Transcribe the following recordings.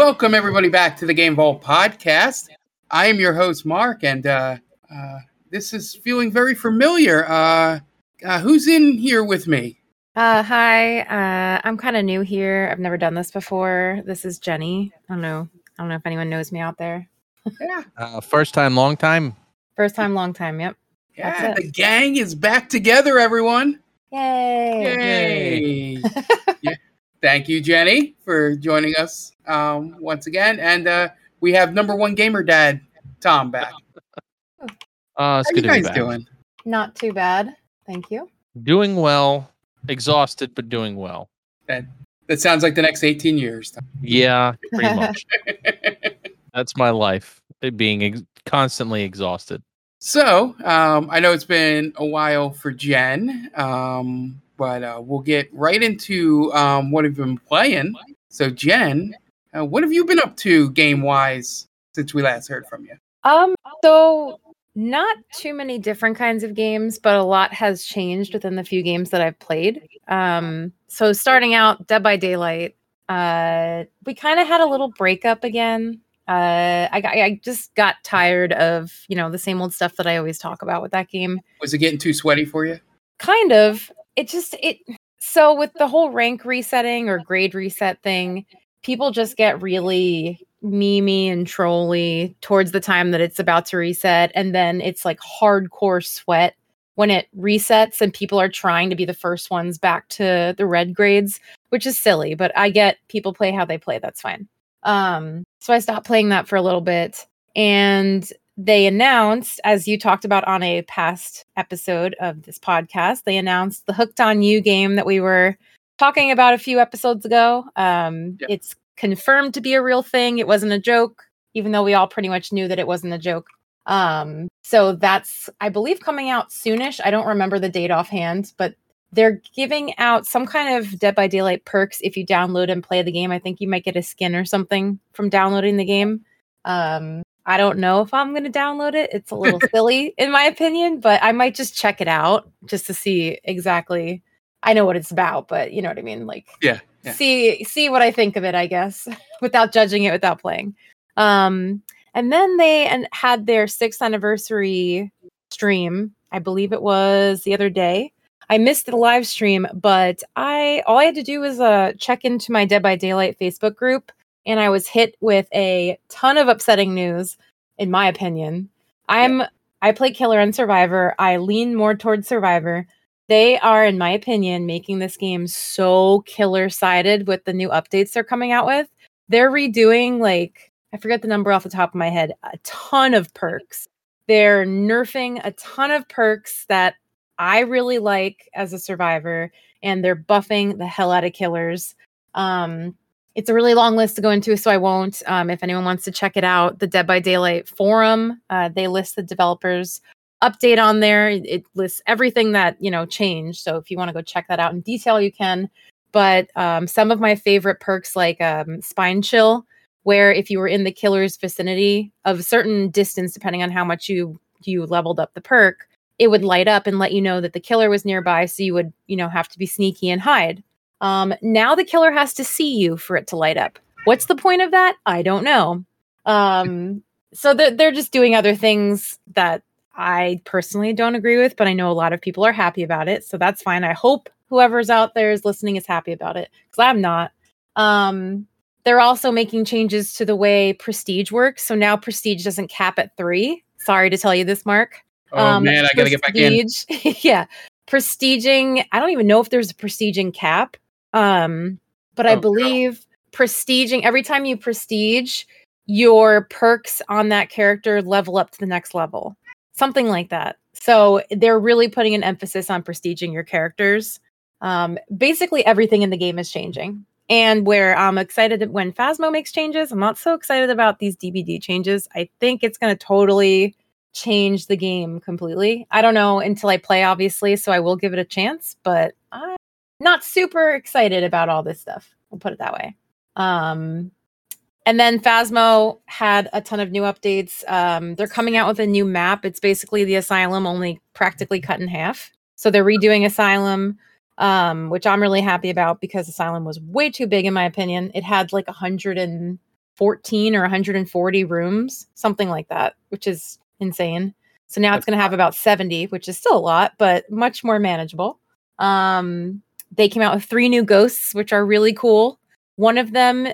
Welcome everybody back to the Game Vault podcast. I am your host Mark, and uh, uh, this is feeling very familiar. Uh, uh, who's in here with me? Uh, hi. Uh, I'm kind of new here. I've never done this before. This is Jenny. I don't know. I don't know if anyone knows me out there. Yeah, Uh, first time, long time. First time, long time. Yep. yeah. That's it. The gang is back together. Everyone. Yay! Yay! yeah. Thank you, Jenny, for joining us um, once again. And uh, we have number one gamer dad, Tom, back. Uh, it's How you good to be guys doing? Not too bad. Thank you. Doing well. Exhausted, but doing well. That that sounds like the next 18 years. Tom. Yeah, pretty much. That's my life. It being ex- constantly exhausted. So, um, I know it's been a while for Jen, um, but uh, we'll get right into um, what have you been playing. So, Jen, uh, what have you been up to game wise since we last heard from you? Um, so not too many different kinds of games, but a lot has changed within the few games that I've played. Um, so starting out, Dead by Daylight, uh, we kind of had a little breakup again. Uh, I, I just got tired of you know the same old stuff that I always talk about with that game. Was it getting too sweaty for you? Kind of. It just it. So with the whole rank resetting or grade reset thing, people just get really memey and trolly towards the time that it's about to reset and then it's like hardcore sweat when it resets and people are trying to be the first ones back to the red grades which is silly but i get people play how they play that's fine um so i stopped playing that for a little bit and they announced as you talked about on a past episode of this podcast they announced the hooked on you game that we were talking about a few episodes ago um Yep. it's confirmed to be a real thing. It wasn't a joke, even though we all pretty much knew that it wasn't a joke. Um, so that's, I believe, coming out soonish. I don't remember the date offhand, but they're giving out some kind of Dead by Daylight perks if you download and play the game. I think you might get a skin or something from downloading the game. Um, I don't know if I'm going to download it. It's a little silly, in my opinion, but I might just check it out just to see exactly. I know what it's about, but you know what I mean. Like, Yeah. Yeah. see see what I think of it, I guess, without judging it without playing. Um, and then they and had their sixth anniversary stream. I believe it was the other day. I missed the live stream, but I all I had to do was uh check into my Dead by Daylight Facebook group, and I was hit with a ton of upsetting news, in my opinion. I'm I play Killer and Survivor. I lean more towards Survivor. They are in my opinion making this game so killer sided with the new updates they're coming out with. They're redoing like i forget the number off the top of my head a ton of perks. They're nerfing a ton of perks that i really like as a survivor and they're buffing the hell out of killers. Um it's a really long list to go into so i won't um, if anyone wants to check it out the dead by daylight forum uh, they list the developers update on there. It- lists everything that you know changed. So if you want to go check that out in detail, you can. But um, some of my favorite perks, like um, Spine Chill, where if you were in the killer's vicinity of a certain distance, depending on how much you you leveled up the perk, it would light up and let you know that the killer was nearby. So you would you know have to be sneaky and hide. Um, now the killer has to see you for it to light up. What's the point of that? I don't know. Um, so they're, they're just doing other things that I personally don't agree with, but I know a lot of people are happy about it. So that's fine. I hope whoever's out there is listening is happy about it because I'm not. Um, they're also making changes to the way prestige works. So now prestige doesn't cap at three. Sorry to tell you this, Mark. Oh Um, man, I gotta get back in. yeah. Prestiging, I don't even know if there's a prestiging cap. Um, but I Oh, no. believe prestiging every time you prestige, your perks on that character level up to the next level. Something like that. So they're really putting an emphasis on prestiging your characters. Um, basically everything in the game is changing. And where I'm excited when Phasmo makes changes, I'm not so excited about these DBD changes. I think it's going to totally change the game completely. I don't know until I play, obviously, so I will give it a chance, but I'm not super excited about all this stuff. We'll put it that way. Um, and then Phasmo had a ton of new updates. Um, they're coming out with a new map. It's basically the Asylum, only practically cut in half. So they're redoing Asylum, um, which I'm really happy about because Asylum was way too big in my opinion. It had like and 114 or 140 rooms, something like that, which is insane. So now it's going to have about 70, which is still a lot, but much more manageable. Um, they came out with three new ghosts, which are really cool. One of them,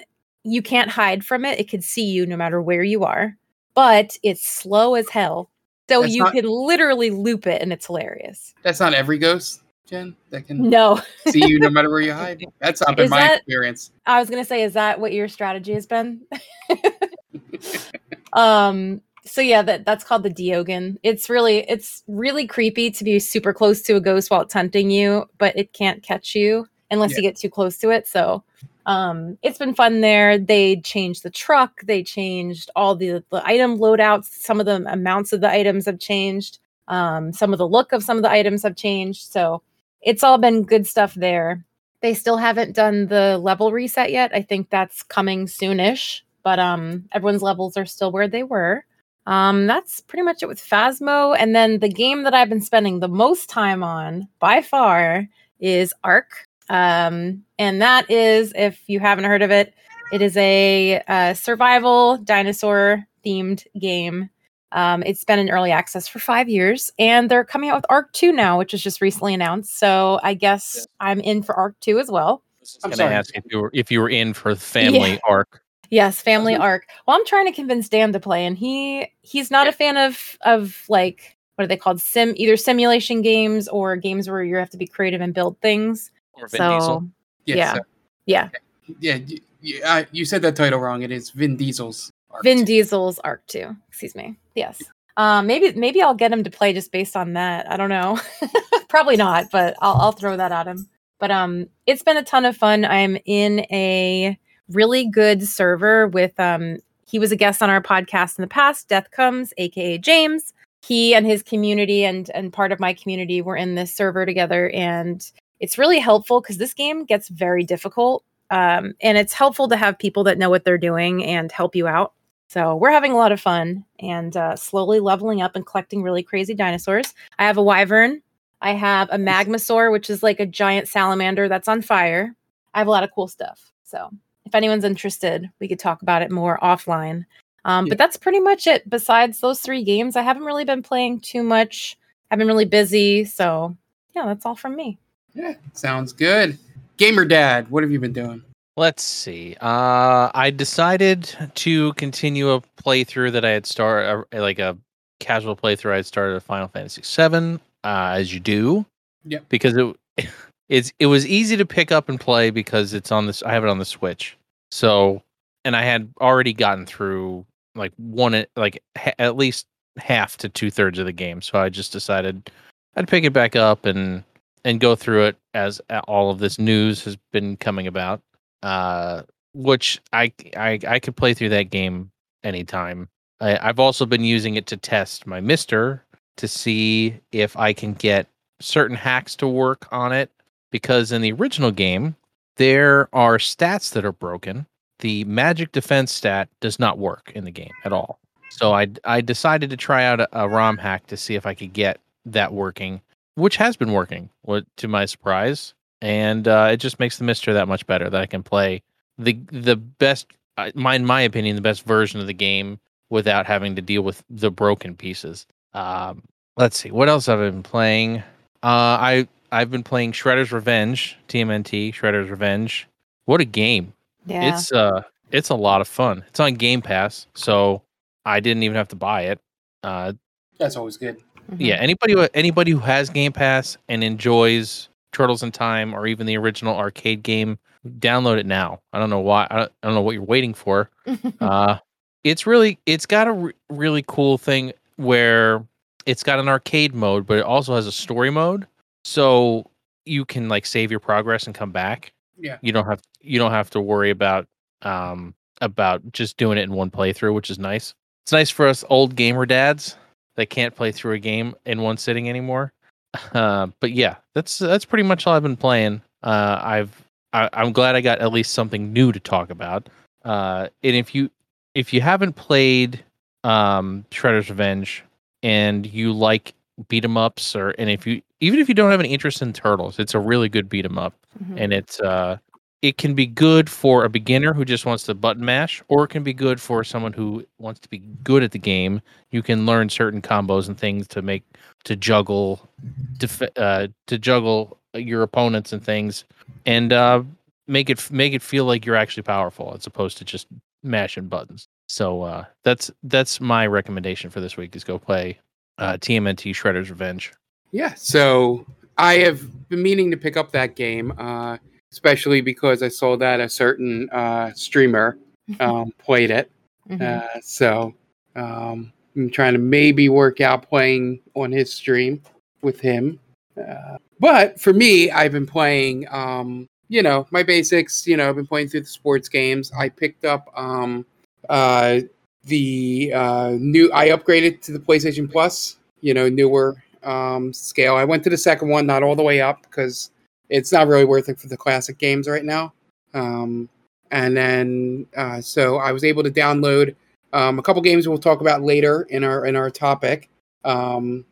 you can't hide from it. It can see you no matter where you are, but it's slow as hell. So That's you not- can literally loop it and it's hilarious. That's not every ghost, Jen, that can No, see you no matter where you hide. That's not been Is my that- experience. I was gonna say, is that what your strategy has been? um. So yeah, that that's called the Deogen. It's really it's really creepy to be super close to a ghost while it's hunting you, but it can't catch you unless Yeah. you get too close to it. So, um, it's been fun there. They changed the truck. They changed all the the item loadouts. Some of the amounts of the items have changed. Um, some of the look of some of the items have changed. So it's all been good stuff there. They still haven't done the level reset yet. I think that's coming soonish, but um everyone's levels are still where they were. Um that's pretty much it with Phasmo and then the game that I've been spending the most time on by far is Ark. Um and that is if you haven't heard of it, it is a uh, survival dinosaur themed game. Um, it's been in early access for five years, and they're coming out with Ark 2 now, which was just recently announced. So I guess I'm in for Ark 2 as well. I'm Can sorry. Ask if you were if you were in for the family arc? Yes, family Mhm. arc. Well, I'm trying to convince Dan to play, and he he's not a fan of of like what are they called? Sim either simulation games or games where you have to be creative and build things. Or Vin so Diesel? Yes, yeah. uh, yeah, yeah. You, you, you said that title wrong. It is Vin Diesel's. Ark Vin two. Diesel's Ark 2. Excuse me. Yes. Um, maybe maybe I'll get him to play just based on that. I don't know. Probably not, but I'll I'll throw that at him. But um, it's been a ton of fun. I'm in a really good server with um. He was a guest on our podcast in the past. Death comes, aka James. He and his community and and part of my community were in this server together, and it's really helpful because this game gets very difficult. Um, and it's helpful to have people that know what they're doing and help you out. So we're having a lot of fun and uh, slowly leveling up and collecting really crazy dinosaurs. I have a wyvern. I have a magmasaur, which is like a giant salamander that's on fire. I have a lot of cool stuff. So if anyone's interested, we could talk about it more offline. Um, Yeah. But that's pretty much it. Besides those three games, I haven't really been playing too much. I've been really busy. So yeah, that's all from me. Yeah, sounds good. Gamer Dad, what have you been doing? Let's see. Uh, I decided to continue a playthrough that I had started, uh, like a casual playthrough I had started of Final Fantasy VII, uh, as you do. Yeah. Because it it's it was easy to pick up and play because it's on this. I have it on the Switch. So, and I had already gotten through like one, like ha- at least half to two thirds of the game. So I just decided I'd pick it back up and and go through it as all of this news has been coming about uh, which I, I I could play through that game anytime. I, I've also been using it to test my MiSTer to see if I can get certain hacks to work on it because in the original game there are stats that are broken. The magic defense stat does not work in the game at all. So I I decided to try out a, a ROM hack to see if I could get that working, which has been working, to my surprise and uh, it just makes the MiSTer that much better that I can play the the best, uh, in my opinion, the best version of the game without having to deal with the broken pieces. Um, let's see, what else I've I been playing? Uh, I I've been playing Shredder's Revenge, TMNT, Shredder's Revenge. What a game! Yeah. It's uh, it's a lot of fun. It's on Game Pass, so I didn't even have to buy it. Uh, That's always good. Mhm. yeah, anybody who anybody who has Game Pass and enjoys Turtles in Time or even the original arcade game, download it now. I don't know why. I don't, I don't know what you're waiting for. uh, it's really it's got a re- really cool thing where it's got an arcade mode, but it also has a story mode, so you can like save your progress and come back. Yeah. You don't have you don't have to worry about um about just doing it in one playthrough, which is nice. It's nice for us old gamer dads that can't play through a game in one sitting anymore. Uh, but yeah, that's that's pretty much all I've been playing. Uh, I've I, I'm glad I got at least something new to talk about. Uh, and if you if you haven't played um, Shredder's Revenge and you like beat 'em ups, or and if you even if you don't have an interest in turtles, it's a really good beat 'em up Mhm. and it's uh it can be good for a beginner who just wants to button mash, or it can be good for someone who wants to be good at the game. You can learn certain combos and things to make to juggle, to uh, to juggle your opponents and things, and uh, make it make it feel like you're actually powerful as opposed to just mashing buttons. So uh, that's that's my recommendation for this week is go play uh, TMNT Shredder's Revenge. Yeah, so I have been meaning to pick up that game, uh, especially because I saw that a certain uh, streamer um, played it. Mhm. Uh, so um, I'm trying to maybe work out playing on his stream with him. Uh, but for me, I've been playing, um, you know, my basics. You know, I've been playing through the sports games. I picked up um, uh, the uh, new. I upgraded to the PlayStation Plus. You know, newer um, scale. I went to the second one, not all the way up because it's not really worth it for the classic games right now. Um, and then uh, so I was able to download um, a couple games we'll talk about later in our in our topic um,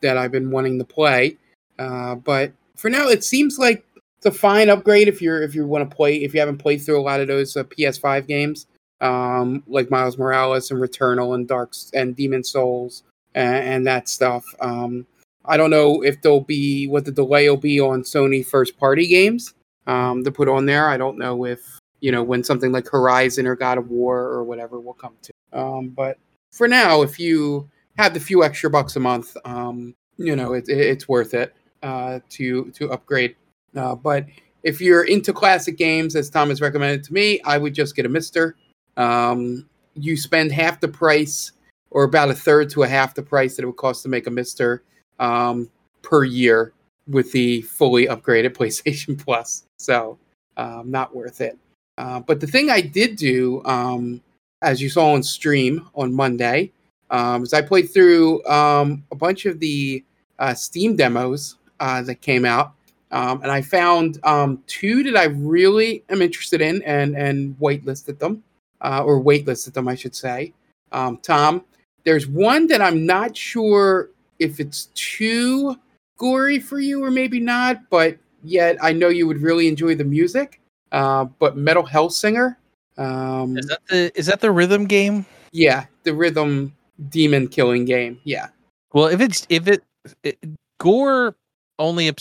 that I've been wanting to play. Uh, but for now, it seems like it's a fine upgrade if you're if you want to play if you haven't played through a lot of those uh, PS5 games um, like Miles Morales and Returnal and Darks and Demon Souls and, and that stuff. Um, I don't know if there'll be what the delay will be on Sony first party games um, to put on there. I don't know if you know when something like Horizon or God of War or whatever will come to. Um, but for now, if you have the few extra bucks a month, um, you know it, it, it's worth it uh, to to upgrade. Uh, but if you're into classic games, as Tom has recommended to me, I would just get a MiSTer. Um, you spend half the price, or about a third to a half the price that it would cost to make a MiSTer um, per year with the fully upgraded PlayStation Plus. So um, not worth it. Uh, but the thing I did do, um, as you saw on stream on Monday, um, is I played through um, a bunch of the uh, Steam demos uh, that came out, um, and I found um, two that I really am interested in, and and waitlisted them, uh, or waitlisted them, I should say. Um, Tom, there's one that I'm not sure if it's too gory for you or maybe not, but yet I know you would really enjoy the music. Uh, but Metal Hellsinger, um, Is that the is that the rhythm game? yeah, the rhythm demon killing game. Yeah, Well, if it's if it, it gore only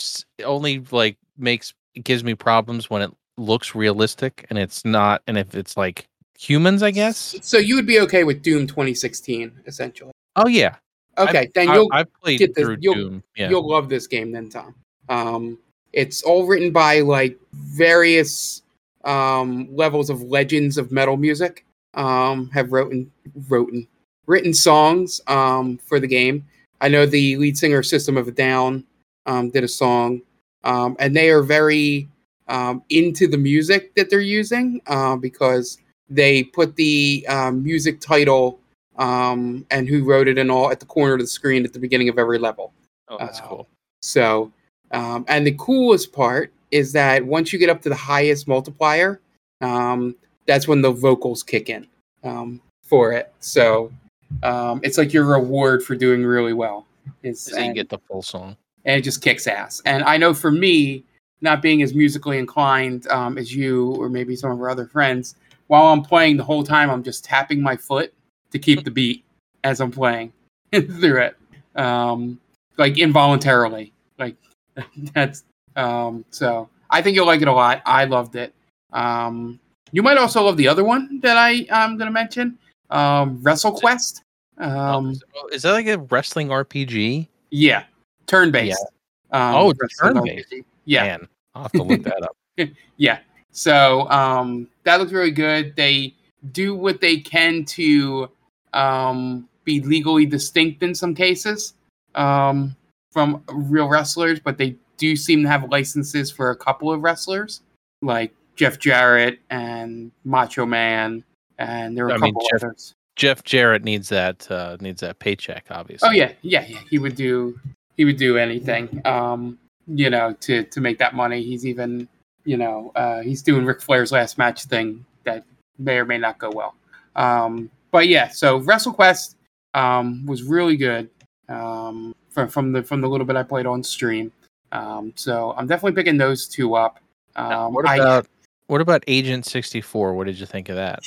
only like makes it gives me problems when it looks realistic and it's not and if it's like humans, I guess. so you would be okay with Doom 2016, essentially. Oh yeah. Okay, I've, then you'll I've played get this- through you'll- Doom. Yeah. you'll love this game then, Tom. Um, it's all written by like various um, levels of legends of metal music. Um, have written written written songs um, for the game. I know the lead singer System of a Down um, did a song, um, and they are very um, into the music that they're using uh, because they put the um, music title um, and who wrote it and all at the corner of the screen at the beginning of every level. oh, that's uh, cool. So, um, and the coolest part is that once you get up to the highest multiplier, um, that's when the vocals kick in um, for it. So, um, it's like your reward for doing really well. Is, So you and, get the full song. and it just kicks ass. And I know for me, not being as musically inclined um, as you or maybe some of our other friends, while I'm playing the whole time, I'm just tapping my foot to keep the beat as I'm playing through it, um, like involuntarily. Like that's um, so. I think you'll like it a lot. I loved it. Um, you might also love the other one that I am going to mention, um, WrestleQuest. Um, Oh, is that like a wrestling RPG? yeah, turn based. Um, Oh, turn-based. Yeah, Man, I'll have to look that up. yeah. So um, that looks really good. They do what they can to um, be legally distinct in some cases um, from real wrestlers, but they do seem to have licenses for a couple of wrestlers, like Jeff Jarrett and Macho Man, and there are a I mean, couple Jeff- others. Jeff Jarrett needs that uh, needs that paycheck, obviously. Oh yeah, yeah, yeah. He would do he would do anything, um, you know, to to make that money. He's even, you know, uh, he's doing Ric Flair's last match thing that may or may not go well. Um, but yeah, so WrestleQuest um, was really good um, from from the from the little bit I played on stream. Um, so I'm definitely picking those two up. Um, what I- about What about Agent 64? What did you think of that?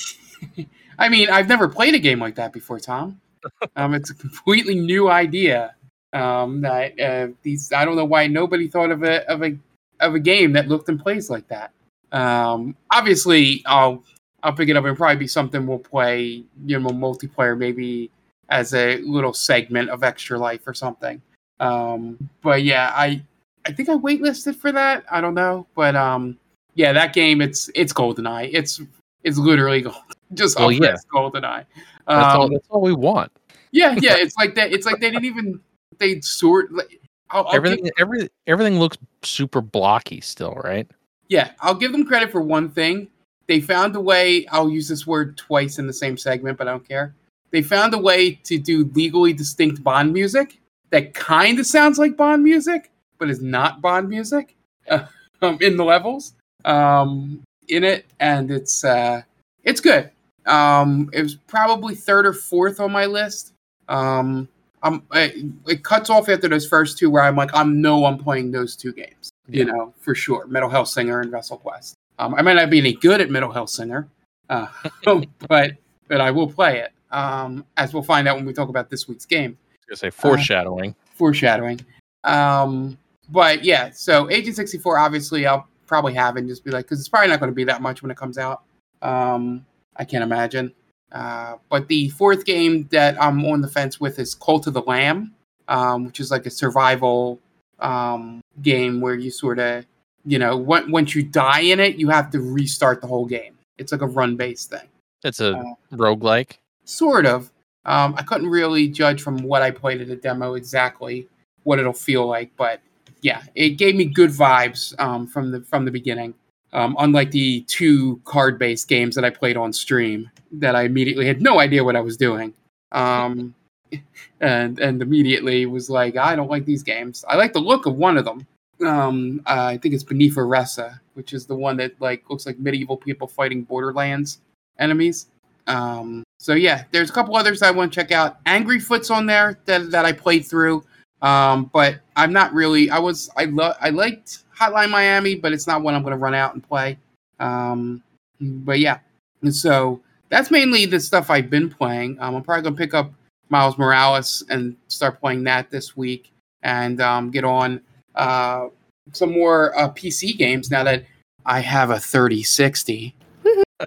I mean, I've never played a game like that before, Tom. Um, it's a completely new idea. Um, that uh, these I don't know why nobody thought of a of a of a game that looked and plays like that. Um, obviously, I'll I'll pick it up and probably be something we'll play, you know, multiplayer maybe as a little segment of Extra Life or something. Um, but yeah, I I think I waitlisted for that. I don't know, but um, yeah, that game it's it's GoldenEye. It's it's literally gold, just Well, yeah. GoldenEye. That's, all, Um, that's all we want. yeah, yeah, it's like that. It's like they didn't even they sort. Like, I'll, I'll give- everything, every, everything looks super blocky still, right? Yeah, I'll give them credit for one thing. They found a way, I'll use this word twice in the same segment, but I don't care. They found a way to do legally distinct Bond music that kind of sounds like Bond music, but is not Bond music uh, um, in the levels um, in it, and it's uh, it's good. Um, it was probably third or fourth on my list. Um, I'm, it, it cuts off after those first two where I'm like, I'm no, I'm playing those two games you know, for sure. Metal Hellsinger and WrestleQuest. Um, I might not be any good at Metal Hellsinger, uh, but but I will play it. Um, as we'll find out when we talk about this week's game. I was gonna say foreshadowing. Foreshadowing. Um, but yeah, so Agent 64, obviously, I'll probably have and just be like, because it's probably not going to be that much when it comes out. Um, I can't imagine. Uh, but the fourth game that I'm on the fence with is Cult of the Lamb, um, which is like a survival um, game where you sort of, you know, when, once you die in it, you have to restart the whole game. It's like a run based thing. it's a uh, roguelike. Sort of. Um, I couldn't really judge from what I played at the demo exactly what it'll feel like, but yeah, it gave me good vibes um, from the from the beginning. Um, unlike the two card based games that I played on stream, that I immediately had no idea what I was doing, um, and and immediately was like, I don't like these games. I like the look of one of them. Um, uh, I think it's Beneath Oresa, which is the one that like looks like medieval people fighting Borderlands enemies. Um, so yeah, there's a couple others I want to check out. Angry Foot's on there that that I played through, um, but I'm not really. I was I love I liked Hotline Miami, but it's not one I'm going to run out and play. Um, but yeah, and so that's mainly the stuff I've been playing. Um, I'm probably to pick up Miles Morales and start playing that this week, and um, get on uh, some more uh, PC games now that I have a 3060.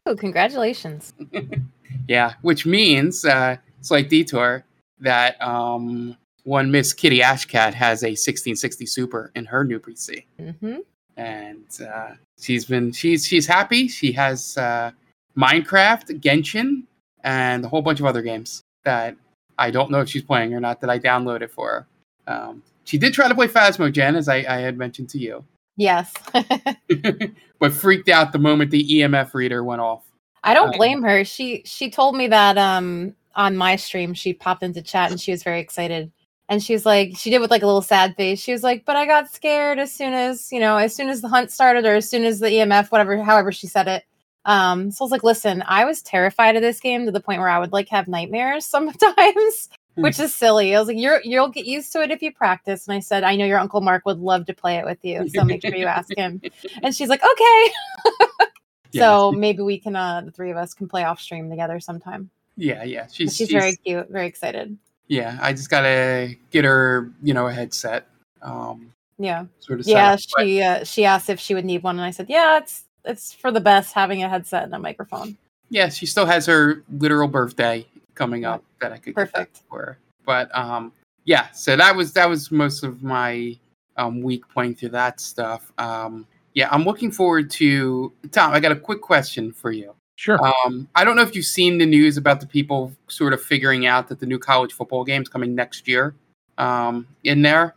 Oh, congratulations. Yeah, which means uh, slight detour that um, one Miss Kitty Ashcat has a 1660 Super in her new PC, hmm and uh, she's been she's she's happy. She has uh, Minecraft, Genshin, and a whole bunch of other games that I don't know if she's playing or not. That I downloaded for her. Um, she did try to play Phasmogen, as I, I had mentioned to you, Yes. but freaked out the moment the EMF reader went off. I don't Um, blame her. She she told me that um on my stream she popped into chat and she was very excited. And she's like she did with like a little sad face. She was like, "But I got scared as soon as, you know, as soon as the hunt started or as soon as the EMF whatever however she said it." Um so I was like, "Listen, I was terrified of this game to the point where I would like have nightmares sometimes." Which is silly. I was like, "You're you'll get used to it if you practice." And I said, "I know your uncle Mark would love to play it with you, so make sure you ask him." And she's like, "Okay." Yeah, So maybe we can, uh, the three of us can play off stream together sometime. yeah, yeah. She's, She's, she's very cute, very excited. Yeah, I just gotta get her, you know, a headset. Um, Yeah, sort of. yeah. up. But, She uh, she asked if she would need one, and I said, yeah, it's it's for the best having a headset and a microphone. yeah, she still has her literal birthday coming up that I could get Perfect. for. But um, yeah, so that was that was most of my um week playing through that stuff. Um, yeah, I'm looking forward to Tom. I got a quick question for you. Sure. Um, I don't know if you've seen the news about the people sort of figuring out that the new college football game's coming next year. Um, in there,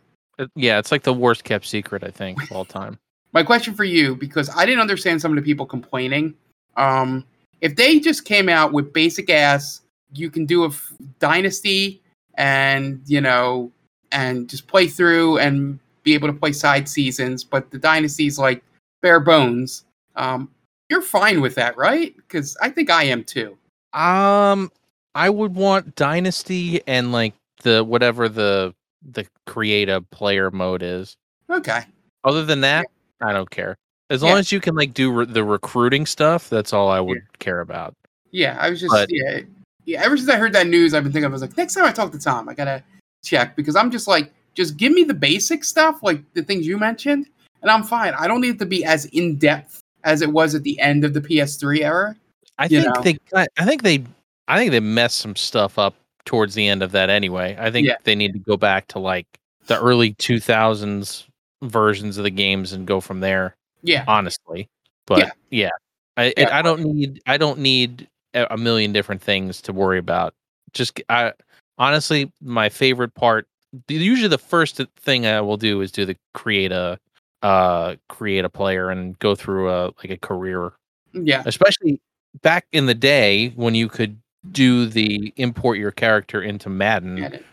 yeah, it's like the worst kept secret I think of all time. my question for you because I didn't understand some of the people complaining. Um, if they just came out with basic ass, you can do a f- dynasty and you know and just play through and be able to play side seasons, but the dynasty's like bare bones. Um, you're fine with that, right? Because I think I am too. Um, I would want Dynasty and like the whatever the the create a player mode is. Okay. Other than that, I don't care. As long Yeah. as you can like do re- the recruiting stuff, that's all I would care about. Yeah, I was just But- yeah, yeah. Ever since I heard that news, I've been thinking. I was like, next time I talk to Tom, I gotta check because I'm just like, just give me the basic stuff, like the things you mentioned, and I'm fine. I don't need it to be as in depth as it was at the end of the PS3 era. I think know. they I think they I think they messed some stuff up towards the end of that anyway. I think Yeah. they need to go back to like the early 2000s versions of the games and go from there. Yeah, honestly. But yeah, I Yeah. I don't need I don't need a million different things to worry about. Just I honestly my favorite part. Usually the first thing I will do is do the create a uh create a player and go through a like a career yeah, especially back in the day when you could do the import your character into Madden. get it.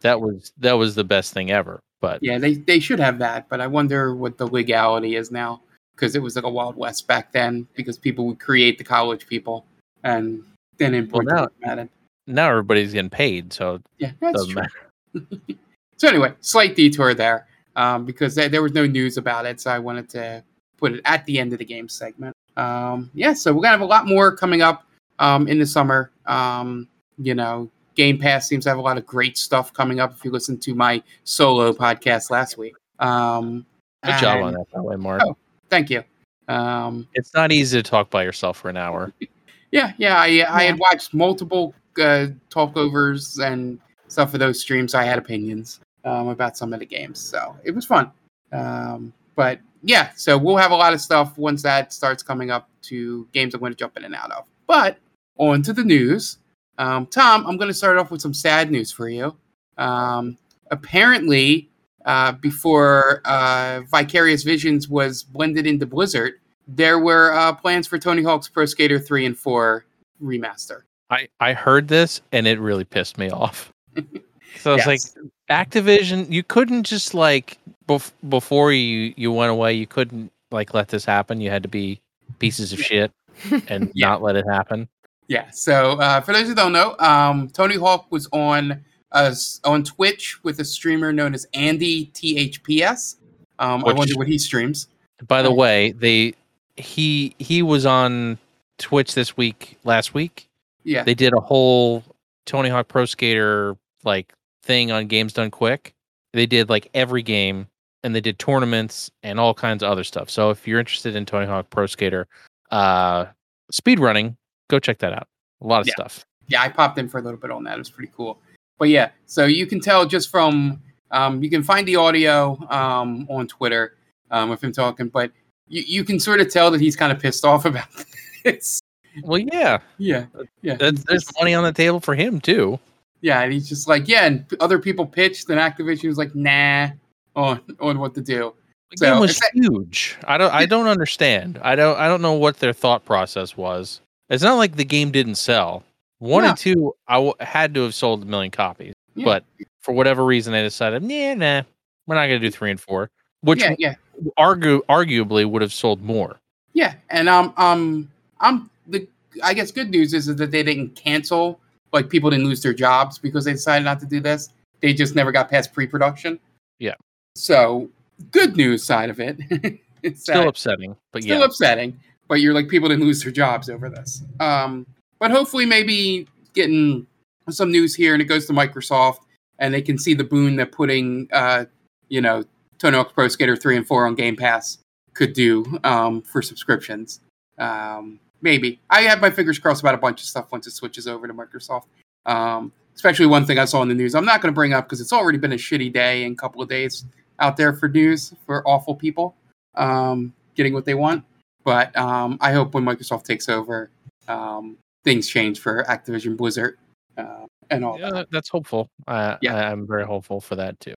That was that was the best thing ever. But Yeah, they they should have that, but I wonder what the legality is now because it was like a wild west back then because people would create the college people and then import Well, now- Madden. now everybody's getting paid, so Yeah, that's doesn't true. matter. So anyway, slight detour there um, because there, there was no news about it, so I wanted to put it at the end of the game segment. Um, yeah, so we're gonna have a lot more coming up um, in the summer. Um, you know, Game Pass seems to have a lot of great stuff coming up. If you listen to my solo podcast last week, um, Good job and- on that, by the way, Mark. Oh. Thank you. Um, It's not easy to talk by yourself for an hour. Yeah, yeah. I I had watched multiple uh, talkovers and stuff for those streams. I had opinions um, about some of the games, so it was fun. Um, but yeah, so we'll have a lot of stuff once that starts coming up to games I'm going to jump in and out of. But on to the news. Um, Tom, I'm going to start off with some sad news for you. Um, apparently, uh, before uh, Vicarious Visions was blended into Blizzard, there were uh, plans for Tony Hawk's Pro Skater 3 and 4 remaster. I I heard this and it really pissed me off. So it's Yes. like Activision, you couldn't just like bef- before you you went away, you couldn't like let this happen. You had to be pieces of shit and Yeah. not let it happen. Yeah. So uh, for those who don't know, um, Tony Hawk was on uh, on Twitch with a streamer known as Andy THPS. Um, I wonder what he streams. By the way, they he he was on Twitch this week last week. Yeah. They did a whole Tony Hawk Pro Skater like thing on Games Done Quick. They did like every game and they did tournaments and all kinds of other stuff. So if you're interested in Tony Hawk Pro Skater uh speed running, go check that out. A lot of Yeah. stuff. yeah, I popped in for a little bit on that. It was pretty cool. But yeah, so you can tell just from um, you can find the audio um, on Twitter um, of him talking, but you, you can sort of tell that he's kind of pissed off about this. Well, yeah, Yeah, yeah. there's just- money on the table for him too. Yeah, and he's just like, yeah, and other people pitched, and Activision was like, nah, on on what to do. The So, game was it's huge. I don't. I don't understand. I don't. I don't know what their thought process was. It's not like the game didn't sell. One No. and two, I w- had to have sold a million copies, Yeah. but for whatever reason, they decided, nah, nah, we're not going to do three and four, which yeah, yeah, argu- arguably would have sold more. yeah, and um, um, I'm the I guess good news is, is that they didn't cancel, like people didn't lose their jobs because they decided not to do this. They just never got past pre-production. Yeah. So good news side of it. it's Still that- upsetting, but still yeah, upsetting. But you're like people didn't lose their jobs over this. Um, but hopefully, maybe getting some news here, and it goes to Microsoft, and they can see the boon that putting, uh, you know, Tony Hawk's Pro Skater three and four on Game Pass could do um, for subscriptions. Um, maybe I have my fingers crossed about a bunch of stuff once it switches over to Microsoft. Um, especially one thing I saw in the news. I'm not going to bring up because it's already been a shitty day and couple of days out there for news for awful people um, getting what they want. But um, I hope when Microsoft takes over, um, things change for Activision Blizzard uh, and all yeah, that. that- that's hopeful. I, Yeah. I'm very hopeful for that too.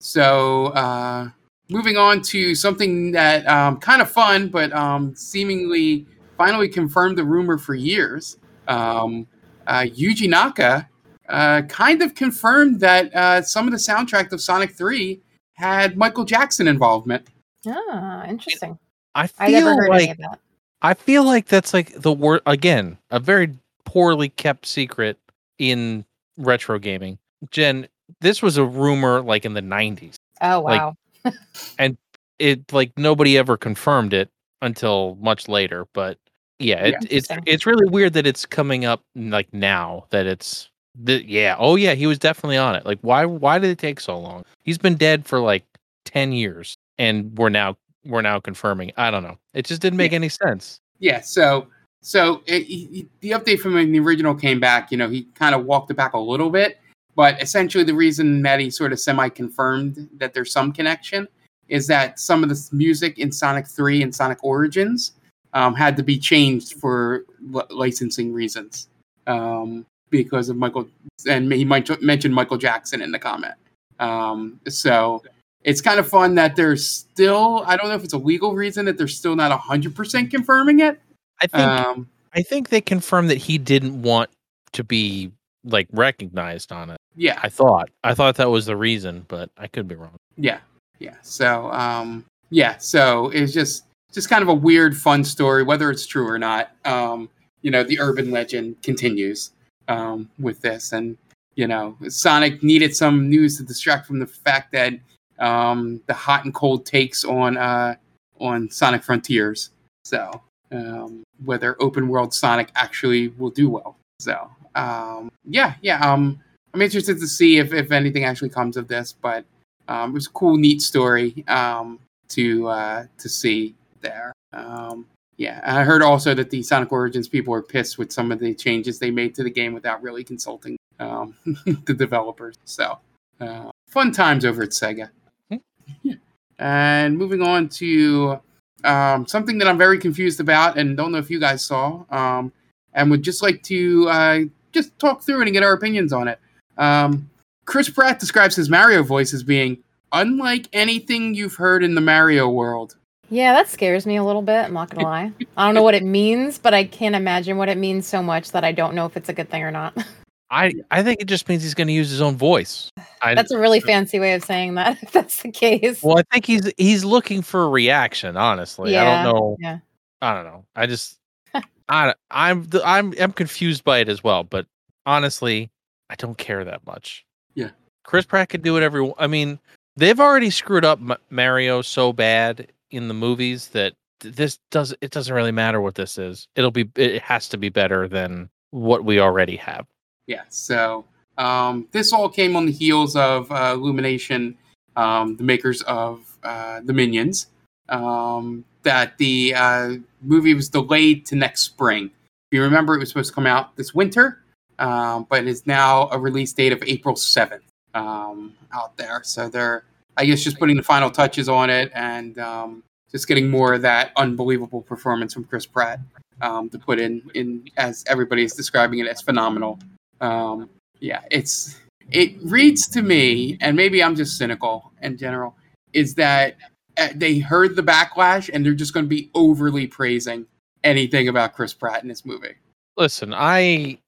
So uh, moving on to something that um, kind of fun, but um, seemingly finally confirmed the rumor for years. Um, uh, Yuji Naka uh, kind of confirmed that uh, some of the soundtrack of Sonic 3 had Michael Jackson involvement. Ah, interesting. I feel I never heard like any of that. I feel like that's like the word again, a very poorly kept secret in retro gaming. Jen, this was a rumor like in the 90s. Oh like, and it like nobody ever confirmed it until much later. But yeah, it, Yeah. it's Interesting. it's really weird that it's coming up like now that it's the yeah oh yeah he was definitely on it. Like why why did it take so long? He's been dead for like ten years, and we're now we're now confirming. I don't know. It just didn't make any sense. Yeah, so so it, he- he- the update from when the original came back, you know, he kind of walked it back a little bit, but essentially the reason he sort of semi-confirmed that there's some connection is that some of the music in Sonic 3 and Sonic Origins um, had to be changed for li- licensing reasons um, because of Michael, and he might mentioned Michael Jackson in the comment. Um, so it's kind of fun that there's still, I don't know if it's a legal reason that they're still not 100% confirming it. I think Um, I think they confirmed that he didn't want to be like recognized on it. Yeah, I thought I thought that was the reason, but I could be wrong. yeah, yeah. So, um, yeah, so it's just just kind of a weird, fun story, whether it's true or not. Um, you know, the urban legend continues um, with this, and you know, Sonic needed some news to distract from the fact that um, the hot and cold takes on uh, on Sonic Frontiers. So, um, whether open world Sonic actually will do well. So, um, yeah, yeah. Um, I'm interested to see if, if anything actually comes of this, but um, it was a cool, neat story um, to uh, to see there. Um, yeah, I heard also that the Sonic Origins people were pissed with some of the changes they made to the game without really consulting um, the developers. So, uh, fun times over at Sega. Hmm. Yeah. And moving on to um, something that I'm very confused about and don't know if you guys saw, um, and would just like to uh, just talk through it and get our opinions on it. Um, Chris Pratt describes his Mario voice as being unlike anything you've heard in the Mario world. Yeah, that scares me a little bit. I'm not gonna lie. I don't know what it means, but I can't imagine what it means so much that I don't know if it's a good thing or not. I I think it just means he's going to use his own voice. I, That's a really fancy way of saying that. If that's the case. well, I think he's he's looking for a reaction. Honestly, I don't know. yeah. I don't know. I just I I'm I'm I'm confused by it as well. But honestly, I don't care that much. Yeah. Chris Pratt could do whatever. he- I mean, they've already screwed up Mario so bad in the movies that this does it doesn't really matter what this is. It'll be it has to be better than what we already have. Yeah, so um, this all came on the heels of uh, Illumination, um, the makers of uh, the Minions, um, that the uh, movie was delayed to next spring. If you remember, it was supposed to come out this winter, um, but it is now a release date of April 7th um, out there. So they're, I guess, just putting the final touches on it and um, just getting more of that unbelievable performance from Chris Pratt um, to put in, in as everybody is describing it as phenomenal. Um, yeah, it's it reads to me, and maybe I'm just cynical in general, is that uh, they heard the backlash and they're just going to be overly praising anything about Chris Pratt in this movie. Listen, I,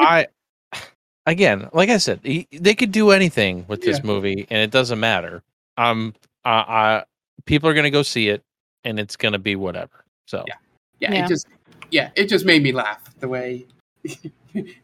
I, again, like I said, he, they could do anything with this Yeah. movie, and it doesn't matter. Um, I, I, people are gonna go see it, and it's gonna be whatever. So Yeah. Yeah, Yeah. it just yeah, it just made me laugh the way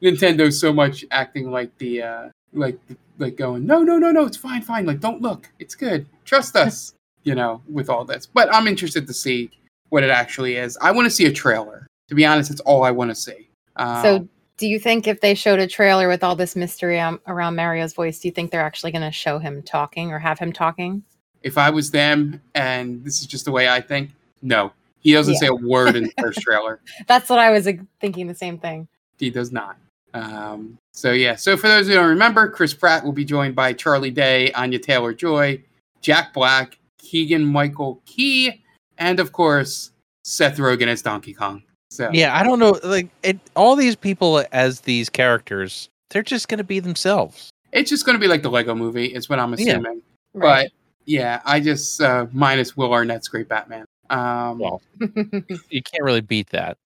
Nintendo's so much acting like the uh like like going no no no no it's fine fine like don't look it's good trust us you know with all this but I'm interested to see what it actually is I want to see a trailer to be honest it's all I want to see um, So, do you think if they showed a trailer with all this mystery um, around Mario's voice, do you think they're actually going to show him talking or have him talking? if I was them and this is just the way I think no he doesn't Yeah. say a word in the first trailer That's what I was like, thinking. The same thing. He does not. Um, so yeah. So for those who don't remember, Chris Pratt will be joined by Charlie Day, Anya Taylor Joy, Jack Black, Keegan Michael Key, and of course Seth Rogen as Donkey Kong. So yeah, I don't know, like it. All these people as these characters, they're just gonna be themselves. it's just going to be like the Lego Movie, It's what I'm Yeah. assuming. Right. But yeah, I just uh, minus Will Arnett's Great Batman. Um, Well, you can't really beat that.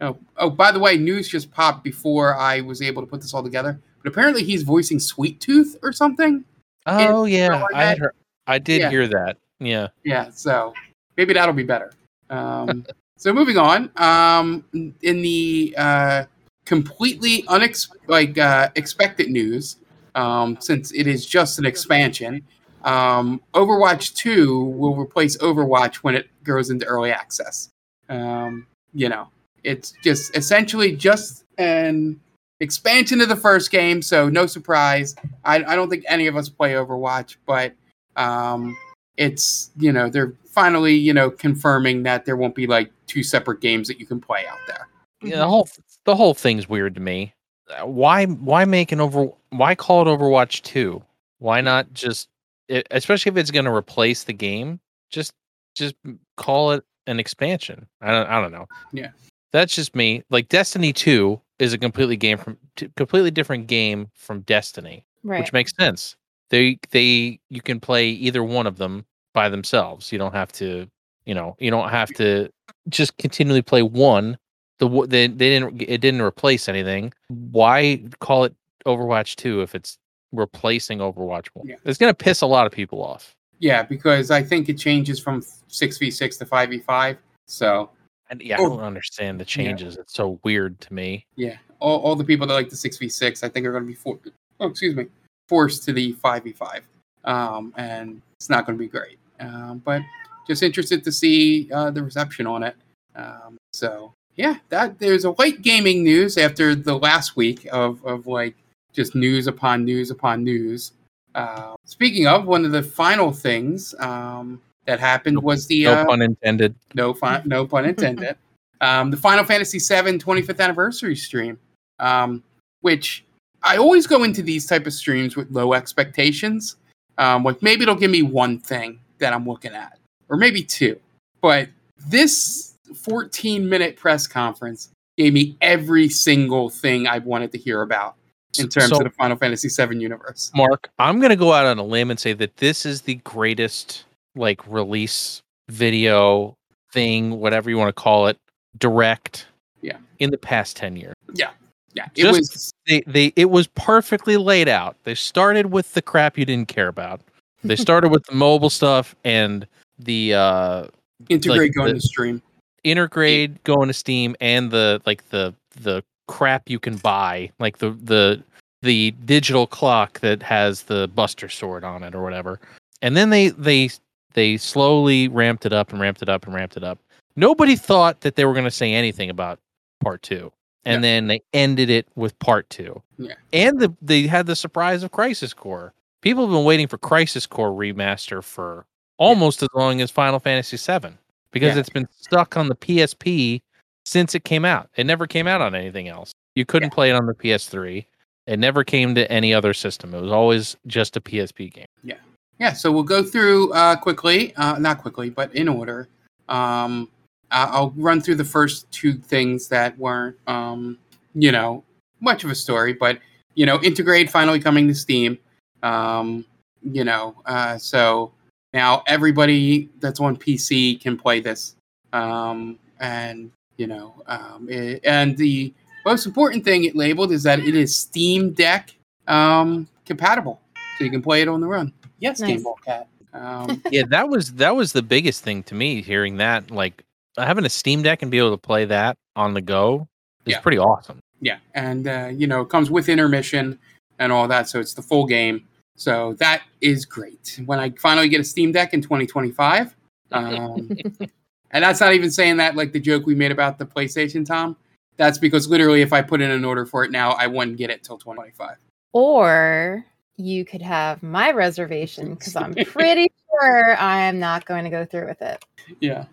Oh, oh, by the way, news just popped before I was able to put this all together. But apparently, he's voicing Sweet Tooth or something. Oh yeah, I heard, I did Yeah. hear that. Yeah. Yeah, so maybe that'll be better. Um, so moving on, um, in the uh, completely unex- like uh, expected news, um, since it is just an expansion, um, Overwatch 2 will replace Overwatch when it goes into early access. Um, you know, it's just essentially just an expansion of the first game, so no surprise. I, I don't think any of us play Overwatch, but um, it's, you know, they're finally, you know, confirming that there won't be like two separate games that you can play out there. Yeah, the whole the whole thing's weird to me. Uh, Why why make an over why call it Overwatch 2? Why not just it, especially if it's going to replace the game, just just call it an expansion. I don't I don't know. Yeah. That's just me. Like Destiny 2 is a completely game from t- completely different game from Destiny, Right. which makes sense. They they you can play either one of them by themselves. You don't have to, you know, you don't have to just continually play one. The they, they didn't it didn't replace anything. Why call it Overwatch 2 if it's replacing Overwatch 1? Yeah. It's going to piss a lot of people off. Yeah, because I think it changes from 6v6 to 5v5. So, And yeah, I Oh. don't understand the changes. It's so weird to me. yeah, all, all the people that like the 6v6, I think are going to be, for- oh, excuse me, forced to the 5v5. Um, and it's not going to be great. Um, but just interested to see uh, the reception on it. Um, so, yeah, that there's a light gaming news after the last week of, of like just news upon news upon news. Uh, speaking of, one of the final things um, that happened was the No uh, pun intended. no fun, no pun intended. um, the Final Fantasy VII 25th anniversary stream, um, which I always go into these type of streams with low expectations. Um, like maybe it'll give me one thing that I'm looking at, or maybe two. But this 14 minute press conference gave me every single thing I wanted to hear about in terms So- of the Final Fantasy VII universe. Mark, I'm gonna go out on a limb and say that this is the greatest like release video thing, whatever you want to call it, direct. Yeah. In the past ten years, Yeah, Yeah. it Just- was. They they it was perfectly laid out. They started with the crap you didn't care about. They started with the mobile stuff and the uh Intergrade like going the- to stream. intergrade going to Steam and the like the the crap you can buy, like the the the digital clock that has the Buster Sword on it or whatever. And then they they they slowly ramped it up and ramped it up and ramped it up. Nobody thought that they were going to say anything about part 2. And then they ended it with part 2. Yeah. And the, they had the surprise of Crisis Core. People have been waiting for Crisis Core remaster for almost as long as Final Fantasy 7 because Yeah. it's been stuck on the PSP since it came out. It never came out on anything else. You couldn't play it on the PS3. It never came to any other system. It was always just a PSP game. Yeah, Yeah. so we'll go through uh, quickly, uh, not quickly, but in order. Um, I'll run through the first two things that weren't, um, you know, much of a story, but you know, Intergrade finally coming to Steam. Um, you know, uh, so now everybody that's on PC can play this, um, and you know, um, it- and the most important thing it labeled is that it is Steam Deck um, compatible, so you can play it on the run. Yes, Nice. Game Ball Cat. Um, yeah, that was that was the biggest thing to me hearing that like having a Steam Deck and be able to play that on the go is Yeah. pretty awesome. yeah, and uh, you know, it comes with intermission and all that, so it's the full game. So that is great. When I finally get a Steam Deck in 2025, um, and that's not even saying that like the joke we made about the PlayStation, Tom. That's because literally, if I put in an order for it now, I wouldn't get it till 2025. Or you could have my reservation because I'm pretty sure I'm not going to go through with it. Yeah,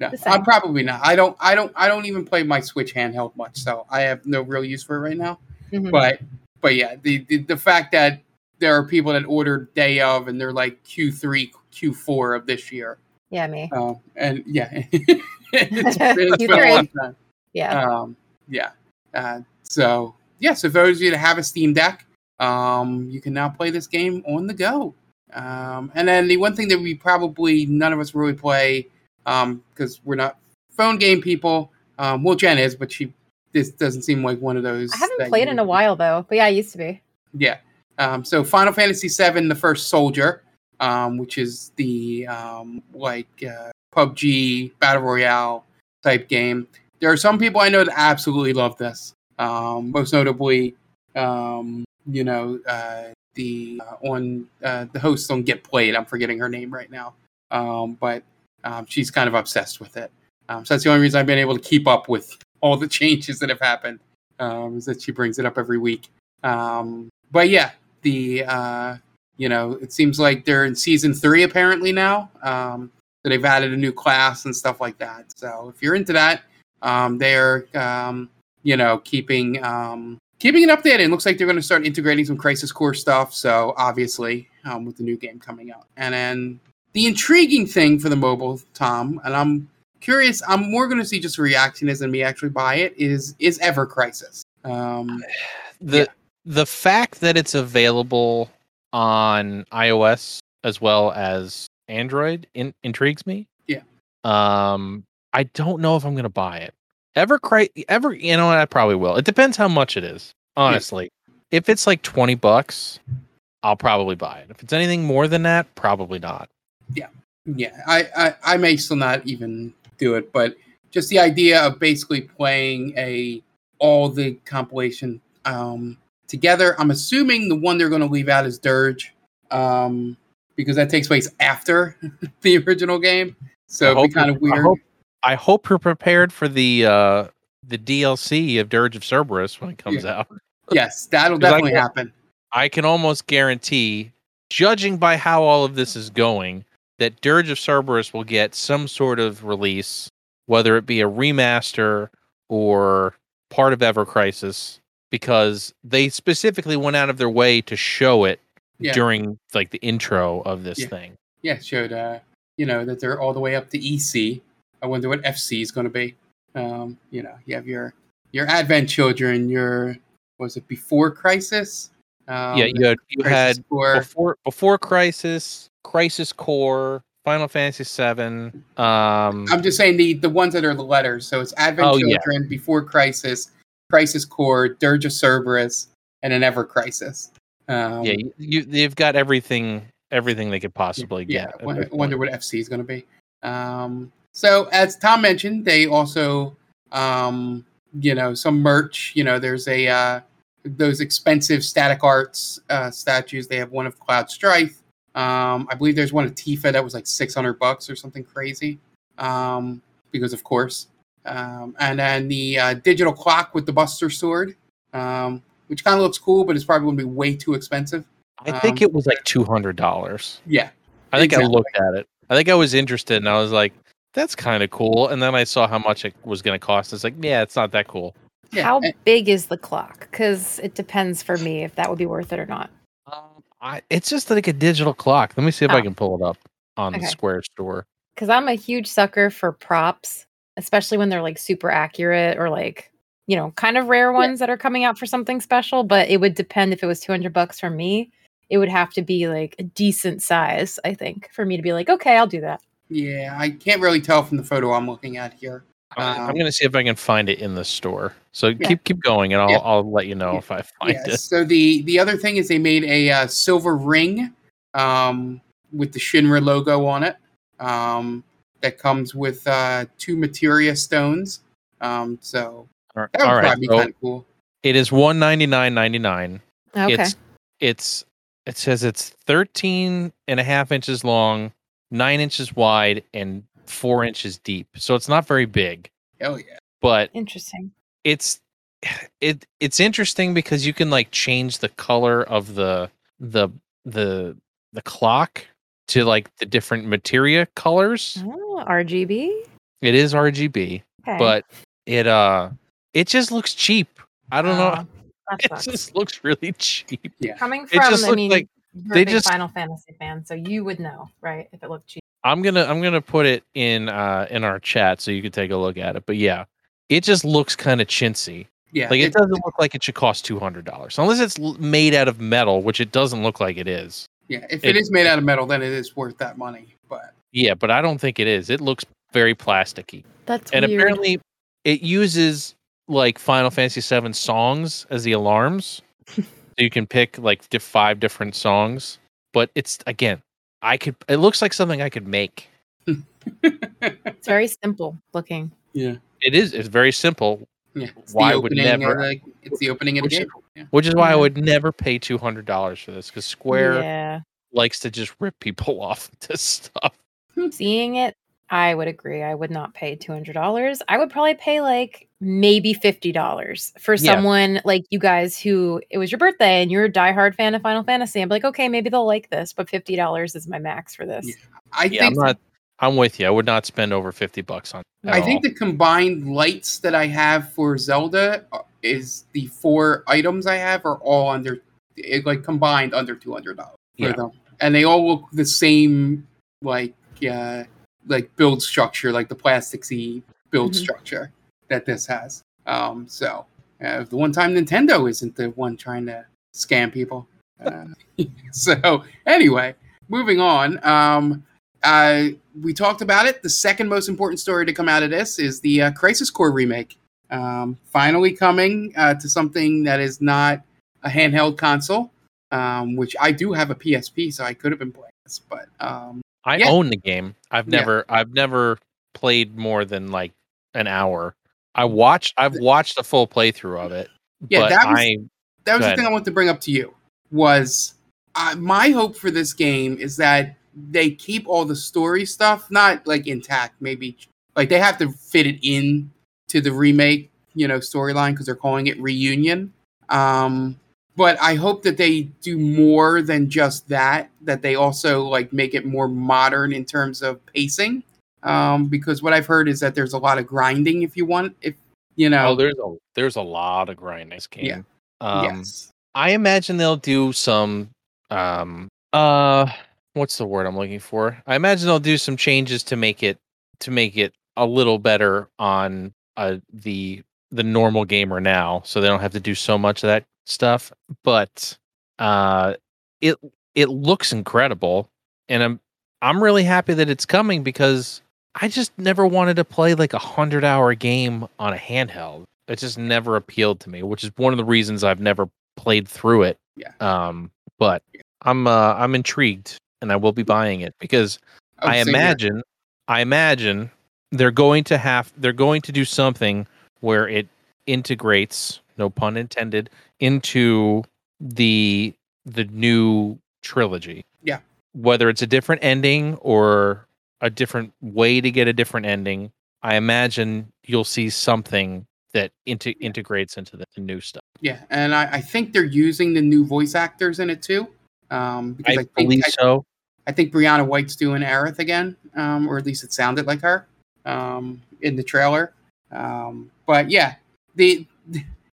yeah. I'm probably not. I don't. I don't. I don't even play my Switch handheld much, so I have no real use for it right now. Mhm. but but yeah the, the the fact that there are people that ordered day of and they're like q3 q4 of this year yeah, me. um and yeah it's, it's been a long time Yeah. um yeah uh, so yeah so those of you that have a steam deck um you can now play this game on the go um and then the one thing that we probably none of us really play um because we're not phone game people um well jen is but she this doesn't seem like one of those I haven't played in a while though, but yeah, I used to be. yeah. Um, so Final Fantasy VII, the first soldier, um, which is the um, like uh, PUBG battle royale type game. There are some people I know that absolutely love this. Um, most notably, um, you know, uh, the uh, on uh, the host on Get Played. I'm forgetting her name right now, um, but um, she's kind of obsessed with it. Um, so that's the only reason I've been able to keep up with all the changes that have happened. Um, is that she brings it up every week. Um, but yeah, the uh, you know it seems like they're in season three apparently now. Um, so they've added a new class and stuff like that. So if you're into that, um, they're um, you know keeping um, keeping it updated. It looks like they're going to start integrating some Crisis Core stuff. So obviously um, with the new game coming out, and then the intriguing thing for the mobile, Tom, and I'm curious. I'm more going to see just a reaction as than me actually buy it. Is is Ever Crisis? Um, the Yeah. the fact that it's available on iOS as well as Android in, intrigues me. Yeah. Um, I don't know if I'm gonna buy it. Ever cri- ever you know what, I probably will. It depends how much it is. Honestly, if it's like twenty bucks, I'll probably buy it. If it's anything more than that, probably not. Yeah, I, I I may still not even do it, but just the idea of basically playing a all the compilation um, together. I'm assuming the one they're going to leave out is Dirge, um, because that takes place after the original game. So it'd be kind of you're- I weird. hope- I hope you're prepared for the uh the DLC of Dirge of Cerberus when it comes out. yes, that'll 'Cause I definitely happen. I can almost guarantee, judging by how all of this is going, that Dirge of Cerberus will get some sort of release, whether it be a remaster or part of Ever Crisis, because they specifically went out of their way to show it Yeah. during like the intro of this Yeah. thing. Yeah, showed uh, you know that they're all the way up to EC. I wonder what FC is going to be. Um, you know, you have your your Advent children. Your was it before Crisis? Um, yeah, you had you had before before Crisis, Crisis Core, Final Fantasy Seven. Um, I'm just saying the the ones that are the letters. So it's Advent Oh, yeah. Children, Before Crisis, Crisis Core, Dirge of Cerberus, and an Ever Crisis. Um, yeah, you, they've got everything everything they could possibly yeah. get. won- wonder what FC is going to be. Um, so as Tom mentioned, they also, um, you know, some merch. You know, there's a uh, those expensive static arts uh, statues. They have one of Cloud Strife. Um, I believe there's one at Tifa that was like 600 bucks or something crazy. Um, because of course. Um, and then the uh, digital clock with the Buster Sword, um, which kind of looks cool, but it's probably going to be way too expensive. I think um, it was like two hundred dollars. Yeah, I think exactly. I looked at it. I think I was interested, and I was like, "That's kind of cool." And then I saw how much it was going to cost. It's like, yeah, it's not that cool. yeah. How and- big is the clock? Because it depends for me if that would be worth it or not. Um, I, it's just like a digital clock. Let me see if I Oh. can pull it up on the Square store. Because I'm a huge sucker for props, especially when they're like super accurate or like, you know, kind of rare ones that are coming out for something special. But it would depend if it was 200 bucks for me. It would have to be like a decent size, I think, for me to be like, okay, I'll do that. Yeah, I can't really tell from the photo I'm looking at here. I'm, I'm Um, going to see if I can find it in the store. So Yeah. keep keep going, and I'll Yeah. I'll let you know Yeah. if I find Yeah. it. So the the other thing is they made a uh, silver ring um, with the Shinra logo on it. Um, that comes with uh, two materia stones. Um, so that would all right, probably be so kind of cool. it is one ninety nine ninety nine. Okay. It's it's it says it's 13 and a half inches long, nine inches wide, and four inches deep. So it's not very big, Hell yeah. but Interesting. It's it it's interesting because you can like change the color of the the the the clock to like the different materia colors. Oh, RGB. It is RGB, Okay. but it uh it just looks cheap. I don't know. Oh, It sucks. just looks really cheap. Yeah. Coming it from, just I mean, like you're they a big just- Final Fantasy fan, so you would know, right? If it looked cheap. I'm gonna I'm gonna put it in uh in our chat so you can take a look at it. But yeah, it just looks kind of chintzy. Yeah. Like it, it- doesn't look like it should cost two hundred dollars unless it's made out of metal, which it doesn't look like it is. yeah. If it- it is made out of metal, then it is worth that money. But Yeah, but I don't think it is. It looks very plasticky, That's and weird. apparently it uses like Final Fantasy VII songs as the alarms, so you can pick like di- five different songs. But it's again, I could. It looks like something I could make. it's very simple looking. yeah. It is. It's very simple. Yeah, it's Why the would opening. never- uh, Of the, it's the opening of the Which- game. Yeah. which is why I would never pay two hundred dollars for this because Square Yeah. likes to just rip people off this stuff. Hmm. Seeing it, I would agree. I would not pay two hundred dollars. I would probably pay like maybe fifty dollars for Yeah. someone like you guys who it was your birthday and you're a diehard fan of Final Fantasy. I'm like, okay, maybe they'll like this, but fifty dollars is my max for this. Yeah. I Yeah, I'm not. I'm with you. I would not spend over fifty bucks on. I think all. the combined lights that I have for Zelda uh, is the four items I have are all under, like combined under two hundred dollars for Yeah. them, and they all look the same, like uh, like build structure, like the plasticsy build Mhm. structure that this has. Um, so uh, the one time Nintendo isn't the one trying to scam people. Uh, so anyway, moving on. Um, uh, we talked about it. The second most important story to come out of this is the uh, Crisis Core remake. Um, finally coming uh, to something that is not a handheld console, um, which I do have a PSP, so I could have been playing this. But um, I yeah. own the game. I've Yeah. never. I've never played more than like an hour. I watched. I've watched a full playthrough of it. Yeah, but that was- I. that was the thing I wanted to bring up to you. Was uh, my hope for this game is that they keep all the story stuff not like intact, maybe like they have to fit it in to the remake, you know, storyline because they're calling it reunion. Um, but I hope that they do more than just that. That they also like make it more modern in terms of pacing. Um, because what I've heard is that there's a lot of grinding if you want, if you know. Oh, there's a there's a lot of grinding this game. Yeah. Um, yes. I imagine they'll do some. Um. Uh. What's the word I'm looking for? I imagine they'll do some changes to make it to make it a little better on uh the the normal gamer now, so they don't have to do so much of that stuff. But uh, it it looks incredible, and I'm I'm really happy that it's coming because I just never wanted to play like a hundred hour game on a handheld. It just never appealed to me, which is one of the reasons I've never played through it. Yeah. Um, but I'm uh, I'm intrigued, and I will be buying it because Oh, I imagine I imagine they're going to have they're going to do something where it integrates, no pun intended, into the the new trilogy. Yeah. Whether it's a different ending or a different way to get a different ending, I imagine you'll see something that inte- integrates into the, the new stuff. Yeah, and I, I think they're using the new voice actors in it too. Um, because I, I, think believe I, so. I think Briana White's doing Aerith again, um, or at least it sounded like her um, in the trailer. Um, but yeah, the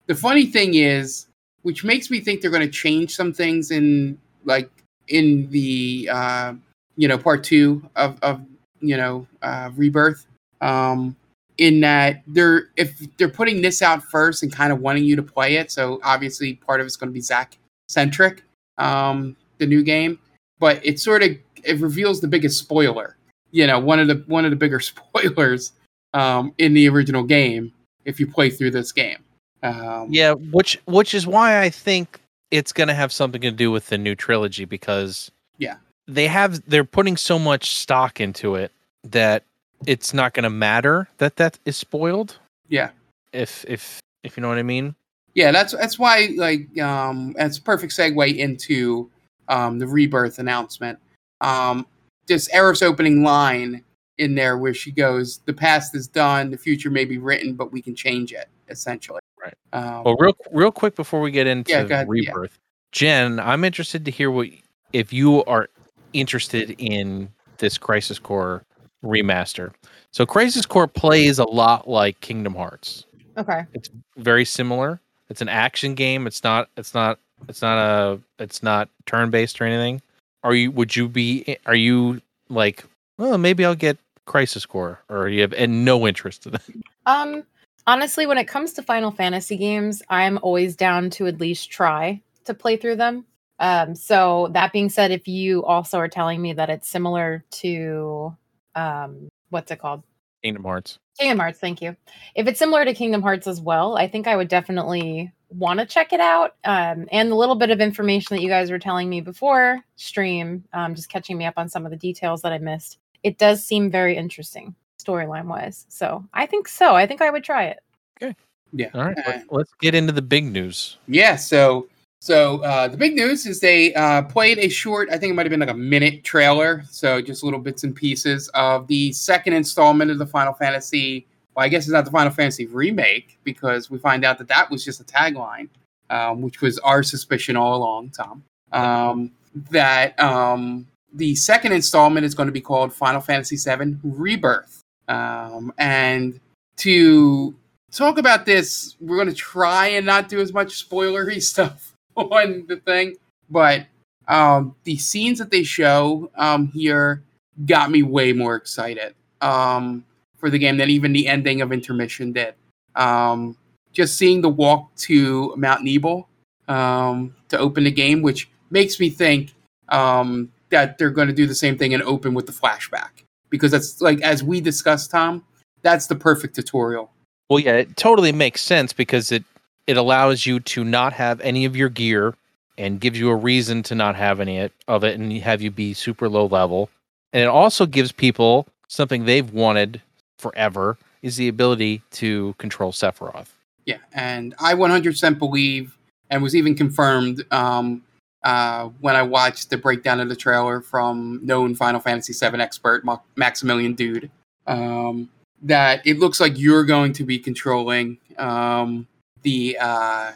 the funny thing is, which makes me think they're going to change some things in like in the uh, you know part two of of you know uh, rebirth. Um, in that they're if they're putting this out first and kind of wanting you to play it, so obviously part of it's going to be Zack centric, um, the new game but it sort of it reveals the biggest spoiler. You know, one of the one of the bigger spoilers um, in the original game if you play through this game. Um, Yeah, which which is why I think it's going to have something to do with the new trilogy because Yeah. they have they're putting so much stock into it that it's not going to matter that that is spoiled yeah, if if if you know what I mean. Yeah. That's that's why like um, that's a perfect segue into um, the rebirth announcement. Um, this Aerith's opening line in there where she goes, "The past is done, the future may be written, but we can change it." Essentially, Right. Um, Well, real real quick before we get into Yeah, go ahead, yeah. rebirth, Jen, I'm interested to hear what if you are interested in this Crisis Core remaster. So Crisis Core plays a lot like Kingdom Hearts. Okay. It's very similar. It's an action game. It's not. It's not. It's not a. It's not turn based or anything. Are you? Would you be? Are you like? Oh, maybe I'll get Crisis Core, or you have and no interest in it. Um, honestly, when it comes to Final Fantasy games, I'm always down to at least try to play through them. Um, so that being said, if you also are telling me that it's similar to um, what's it called? Kingdom Hearts. Kingdom Hearts, thank you. If it's similar to Kingdom Hearts as well, I think I would definitely want to check it out. Um, and the little bit of information that you guys were telling me before stream, um, just catching me up on some of the details that I missed, it does seem very interesting storyline wise. So I think so. I think I would try it. Okay. Yeah. All right, Uh, let- let's get into the big news. Yeah, so so uh, the big news is they uh, played a short, I think it might have been like a minute trailer, so just little bits and pieces of the second installment of the Final Fantasy. Well, I guess it's not the Final Fantasy remake because we find out that that was just a tagline, um, which was our suspicion all along, Tom. Um, that um, the second installment is going to be called Final Fantasy VII Rebirth, um, and to talk about this. We're going to try and not do as much spoilery stuff on the thing, but um, the scenes that they show um, here got me way more excited um, for the game than even the ending of intermission did. Um, just seeing the walk to Mount Nibel um, to open the game, which makes me think um, that they're going to do the same thing and open with the flashback because that's like as we discussed, Tom. That's the perfect tutorial Well, yeah, it totally makes sense because it it allows you to not have any of your gear and gives you a reason to not have any of it and have you be super low level. And it also gives people something they've wanted forever is the ability to control Sephiroth. Yeah, and I 100% believe, and was even confirmed um, uh, when I watched the breakdown of the trailer from known Final Fantasy VII expert Ma- Maximilian Dood, um, that it looks like you're going to be controlling um, the uh,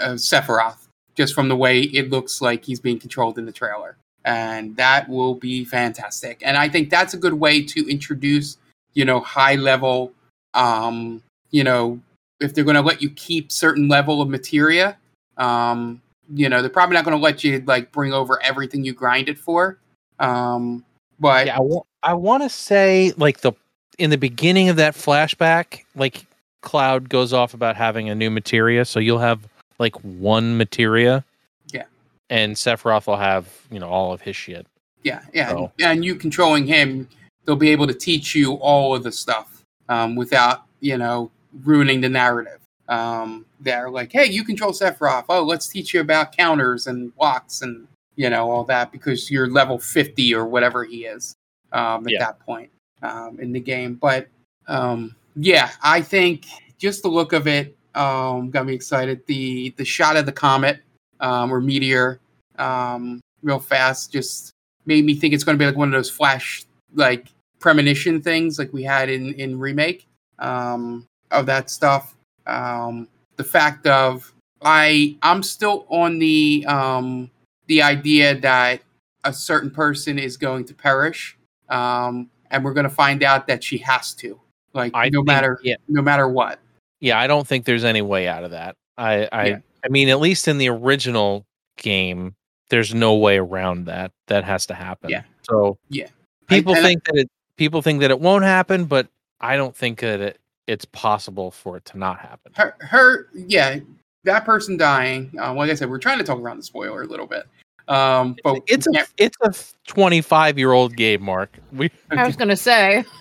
uh, Sephiroth, just from the way it looks like he's being controlled in the trailer. And that will be fantastic. And I think that's a good way to introduce, you know, high level, um, you know, if they're going to let you keep certain level of materia um you know they're probably not going to let you like bring over everything you grinded for um but Yeah, I wa- I want to say like the in the beginning of that flashback, like Cloud goes off about having a new materia, so you'll have like one materia. Yeah. And Sephiroth will have, you know, all of his shit. yeah yeah Oh. and you controlling him they'll be able to teach you all of the stuff um without you know ruining the narrative um they're like hey you control sephiroth oh let's teach you about counters and blocks and you know all that because you're level 50 or whatever he is um at Yeah. that point um in the game but um yeah i think just the look of it um got me excited. The the shot of the comet um or meteor um real fast just made me think it's going to be like one of those flash like premonition things like we had in in remake um of that stuff. Um the fact of i i'm still on the um the idea that a certain person is going to perish um and we're going to find out that she has to like I no think- matter yeah. no matter what Yeah, I don't think there's any way out of that. I I Yeah. I mean, at least in the original game, there's no way around that. That has to happen. Yeah. So Yeah. people I- and I- think that it people think that it won't happen, but I don't think that it, it's possible for it to not happen. her her yeah that person dying um, like i said we're trying to talk around the spoiler a little bit um but It's a it's a 25 year old game, Mark. We I was gonna say.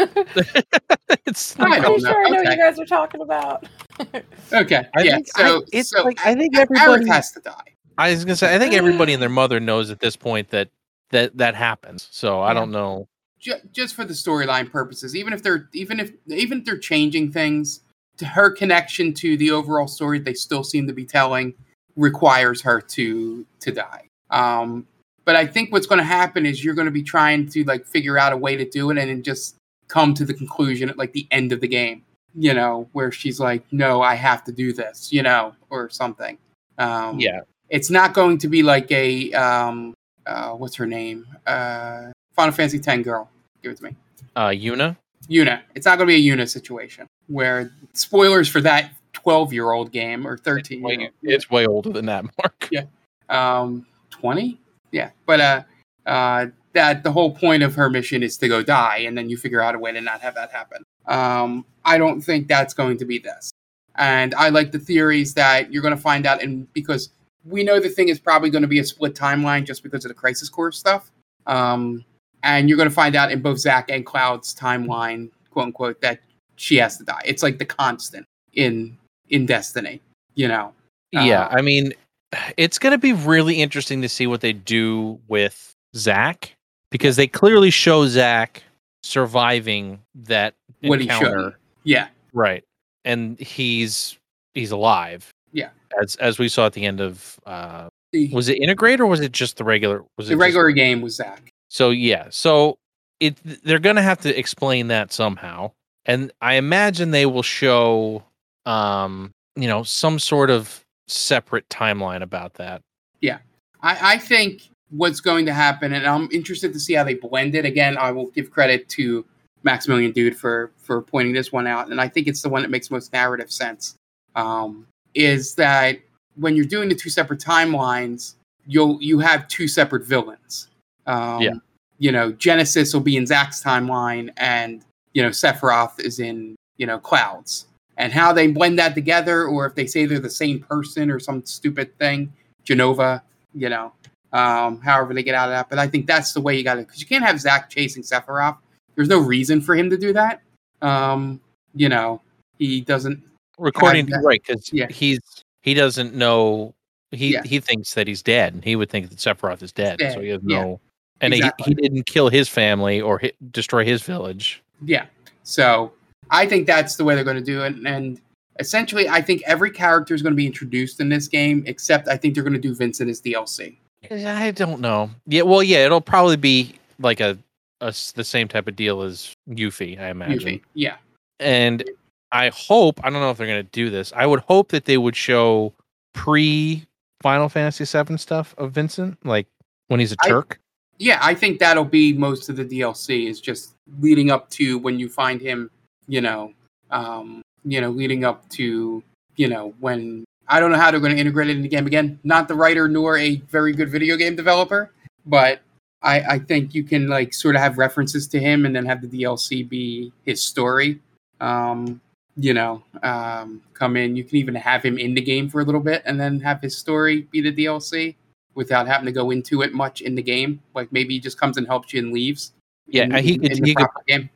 it's I I'm don't pretty sure I know what you guys are talking about. okay I yeah think, so I, it's so like I think everybody has to die I was gonna say I think everybody and their mother knows at this point that that that happens. So I don't know. Just for the storyline purposes even if they're even if even if they're changing things to her connection to the overall story they still seem to be telling requires her to to die um but i think what's going to happen is you're going to be trying to like figure out a way to do it and then just come to the conclusion at like the end of the game you know where she's like no i have to do this you know or something um Yeah. it's not going to be like a um uh what's her name uh final fantasy 10 girl give it to me Uh Yuna. Una. It's not going to be a Yuna situation where spoilers for that 12 year old game or 13 year Way, it's way older than that, Mark. Um, 20? Yeah. But uh, uh, that the whole point of her mission is to go die, and then you figure out a way to not have that happen. Um, I don't think that's going to be this. And I like the theories that you're going to find out, and because we know the thing is probably going to be a split timeline just because of the Crisis Core stuff. Um, and you're going to find out in both Zack and Cloud's timeline, quote unquote, that she has to die. It's like the constant in in Destiny, you know. Yeah, Uh, I mean, it's going to be really interesting to see what they do with Zack because they clearly show Zack surviving that What he encounter. shouldn't. Yeah. Right. And he's he's alive. Yeah. As as we saw at the end of uh was it Intergrade or was it just the regular was it the just- regular game was Zack. so yeah, so it they're gonna have to explain that somehow, and I imagine they will show, um, you know, some sort of separate timeline about that. I, I think what's going to happen, and I'm interested to see how they blend it. Again, I will give credit to Maximilian Dood for for pointing this one out, and I think it's the one that makes most narrative sense. Um, is that when you're doing the two separate timelines, you'll you have two separate villains. Um, Yeah. You know, Genesis will be in Zack's timeline, and you know Sephiroth is in you know Clouds. And how they blend that together, or if they say they're the same person or some stupid thing, Genova, you know, um, however they get out of that. But I think that's the way you got to, because you can't have Zack chasing Sephiroth. There's no reason for him to do that. Um, you know, he doesn't. recording right, because yeah. he's he doesn't know he Yeah. he thinks that he's dead, and he would think that Sephiroth is dead, Dead, so he has yeah. no. And Exactly. he, he didn't kill his family or hit, destroy his village. Yeah. So I think that's the way they're going to do it. And essentially, I think every character is going to be introduced in this game, except I think they're going to do Vincent as DLC. I don't know. Yeah, well, yeah, it'll probably be like a the same type of deal as Yuffie, I imagine. Yuffie. Yeah. And I hope I don't know if they're going to do this. I would hope that they would show pre Final Fantasy VII stuff of Vincent, like when he's a Turk. Yeah, I think that'll be most of the DLC is just leading up to when you find him, you know, um, you know, leading up to, you know, when I don't know how they're going to integrate it in the game again. Not the writer nor a very good video game developer, but I, I think you can like sort of have references to him and then have the DLC be his story. Um, you know, um, come in. You can even have him in the game for a little bit and then have his story be the DLC without having to go into it much in the game. Like maybe he just comes and helps you and leaves. Yeah, in, he could- in the he could- game.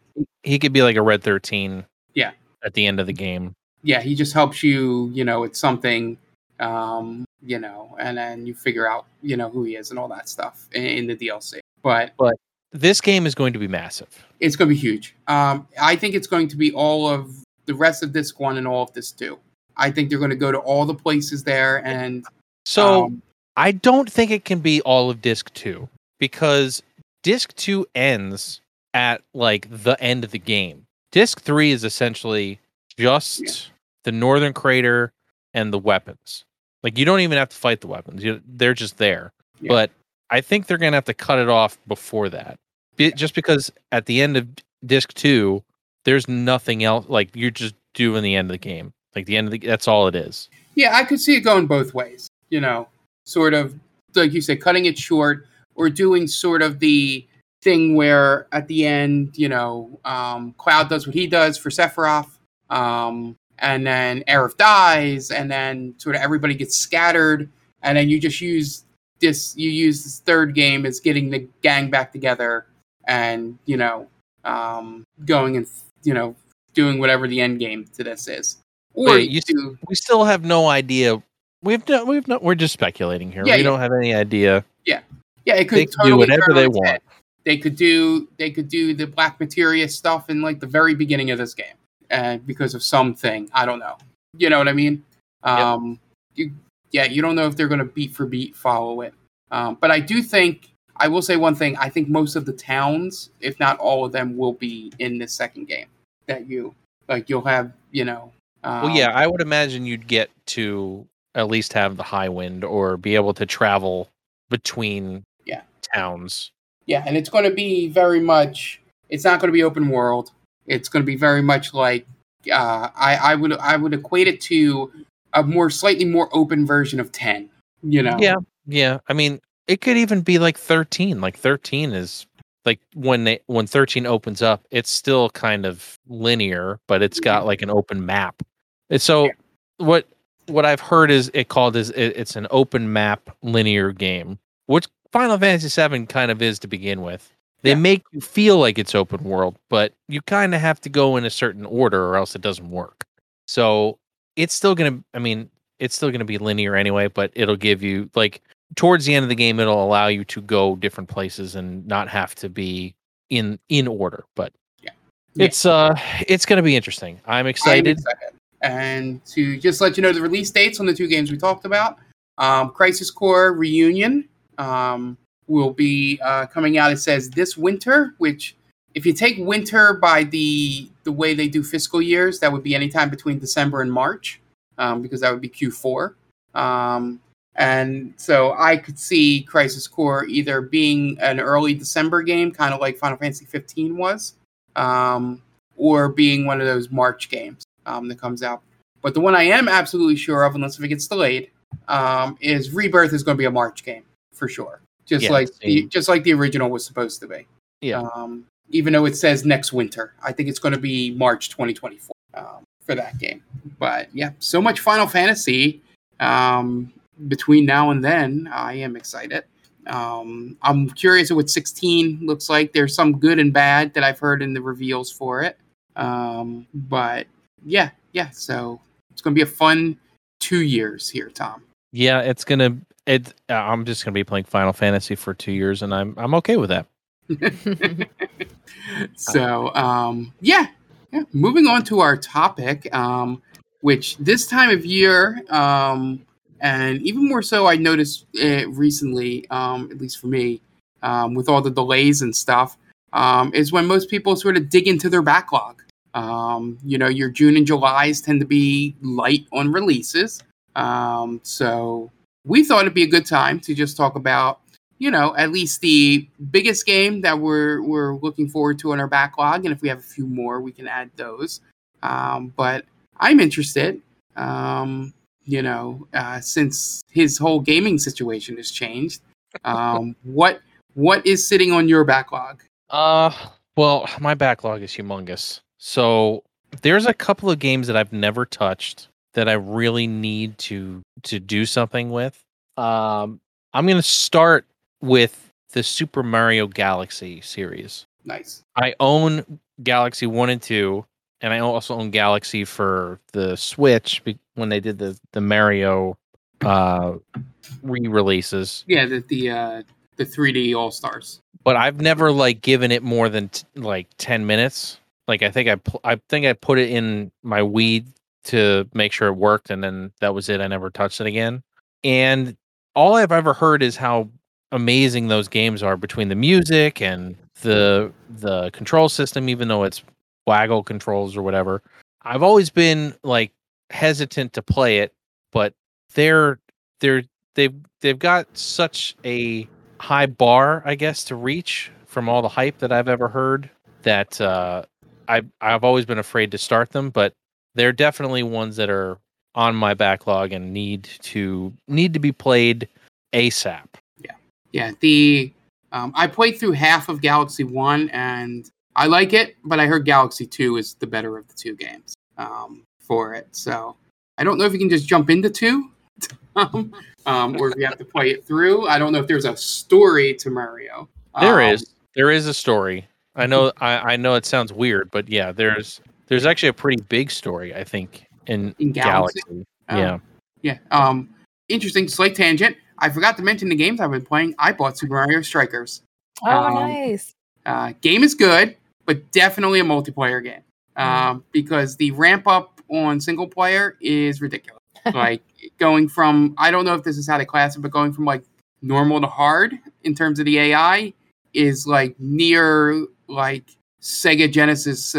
He could be like a Red Thirteen. Yeah. At the end of the game. Yeah, he just helps you. You know, it's something. Um, you know, and then you figure out you know who he is and all that stuff in, in the DLC. But But This game is going to be massive. it's going to be huge. Um, I think it's going to be all of the rest of disc one and all of this two. I think they're going to go to all the places there and So um, I don't think it can be all of disc two because disc two ends at like the end of the game. Disc three is essentially just Yeah. the northern crater and the weapons. Like you don't even have to fight the weapons; you, they're just there. Yeah. But I think they're gonna have to cut it off before that, Be, just because at the end of disc two, there's nothing else. Like you're just doing the end of the game. Like the end of the that's all it is. Yeah, I could see it going both ways. You know, sort of like you said, cutting it short or doing sort of the thing where at the end, you know, um, Cloud does what he does for Sephiroth, um, and then Aerith dies, and then sort of everybody gets scattered, and then you just use this. You use this third game as getting the gang back together, and you know, um, going and you know, doing whatever the end game to this is. Or Wait, you do we still have no idea. We've no, we've no, we're just speculating here. Yeah, we yeah. don't have any idea. Yeah, yeah. it could They can do whatever they want. head. They could do they could do the black materia stuff in like the very beginning of this game, uh, because of something I don't know. You know what I mean? Um, you, yeah, you don't know if they're going to beat for beat follow it. Um, but I do think I will say one thing. I think most of the towns, if not all of them, will be in this second game. That you like, you'll have you know. Um, Well, yeah, I would imagine you'd get to at least have the Highwind or be able to travel between Yeah. towns. Yeah, and it's going to be very much. It's not going to be open world. It's going to be very much like uh, I, I would I would equate it to a more slightly more open version of ten. You know. Yeah, yeah. I mean, it could even be like thirteen. Like thirteen is like when they when thirteen opens up, it's still kind of linear, but it's got like an open map. And so Yeah. what what I've heard is it called is it, it's an open map linear game, which Final Fantasy VII kind of is to begin with. They Yeah. make you feel like it's open world, but you kind of have to go in a certain order or else it doesn't work. So it's still gonna. I mean, it's still gonna be linear anyway, but it'll give you like towards the end of the game, it'll allow you to go different places and not have to be in in order. But Yeah. Yeah. it's uh, it's gonna be interesting. I'm I'm excited. excited. and to just let you know the release dates on the two games we talked about. Um, Crisis Core Reunion um, will be uh, coming out. It says this winter, which if you take winter by the the way they do fiscal years, that would be anytime between December and March, um, because that would be Q4. Um, and so I could see Crisis Core either being an early December game, kind of like Final Fantasy 15 was, um, or being one of those March games um, that comes out. But the one I am absolutely sure of, unless if it gets delayed, um, is Rebirth is going to be a March game for sure, just Yeah, like the, just like the original was supposed to be. Yeah. Um, even though it says next winter, I think it's going to be March 2024 um, for that game. But yeah, so much Final Fantasy um, between now and then. I am excited. Um, I'm curious what 16 looks like. There's some good and bad that I've heard in the reveals for it. Um, but yeah, yeah. So it's going to be a fun two years here, Tom. Yeah, it's gonna. It. uh, I'm just gonna be playing Final Fantasy for two years, and I'm I'm okay with that. so um, yeah, yeah. Moving on to our topic, um, which this time of year, um, and even more so, I noticed it recently, um, at least for me, um, with all the delays and stuff, um, is when most people sort of dig into their backlog. Um, you know, your June and July's tend to be light on releases, um, so we thought it'd be a good time to just talk about you know, at least the biggest game that we're we're looking forward to in our backlog, and if we have a few more, we can add those. Um, but I'm interested, um, you know, uh, since his whole gaming situation has changed. Um, what what is sitting on your backlog? Uh, well, my backlog is humongous. So there's a couple of games that I've never touched that I really need to to do something with. Um, I'm gonna start with the Super Mario Galaxy series. Nice. I own Galaxy One and Two, and I also own Galaxy for the Switch when they did the the Mario uh, re-releases. Yeah, the the uh, the 3D All Stars. But I've never like given it more than t- like ten minutes. Like I think I pl- I think I put it in my Wii to make sure it worked, and then that was it. I never touched it again. And all I've ever heard is how amazing those games are between the music and the the control system, even though it's waggle controls or whatever. I've always been like hesitant to play it, but they're they're they've they've got such a high bar, I guess, to reach from all the hype that I've ever heard that uh, I I've always been afraid to start them, but they're definitely ones that are on my backlog and need to need to be played ASAP. Yeah, yeah. the um, I played through half of Galaxy One and I like it, but I heard Galaxy Two is the better of the two games um, for it. So I don't know if you can just jump into two, um, um, or if you have to play it through. I don't know if there's a story to Mario. There Um, is there is a story. I know I, I know it sounds weird, but yeah, there's there's actually a pretty big story, I think, in, In Galaxy? Galaxy. Oh. Yeah. Yeah. Um, interesting. Slight tangent. I forgot to mention the games I've been playing. I bought Super Mario Strikers. oh, Um, nice. Uh, game is good, but definitely a multiplayer game um, because the ramp up on single player is ridiculous. like going from I don't know if this is how to class it, but going from like normal to hard in terms of the AI is like near like Sega Genesis,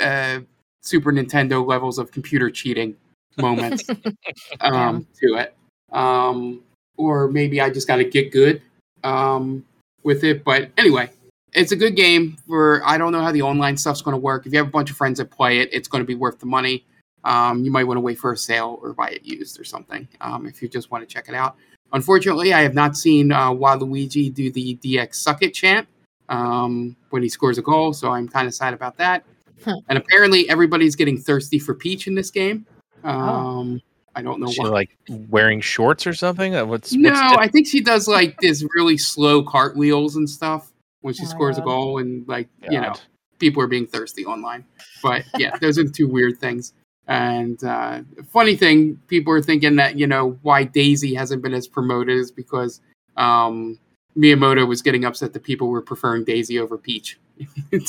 uh, Super Nintendo levels of computer cheating moments um, to it. Um, or maybe I just got to get good um, with it. But anyway, it's a good game for I don't know how the online stuff's going to work. If you have a bunch of friends that play it, it's going to be worth the money. Um, you might want to wait for a sale or buy it used or something um, if you just want to check it out. Unfortunately, I have not seen uh, Waluigi do the DX suck it chant um, when he scores a goal, so I'm kind of sad about that. Huh. And apparently, everybody's getting thirsty for Peach in this game. Um, I don't know She why. like wearing shorts or something? Uh, What's, No, what's I think she does like this really slow cartwheels and stuff when she Oh scores a goal, and like you know, people are being thirsty online. But yeah, those are the two weird things. And uh, funny thing, people are thinking that you know why Daisy hasn't been as promoted is because um, Miyamoto was getting upset that people were preferring Daisy over Peach in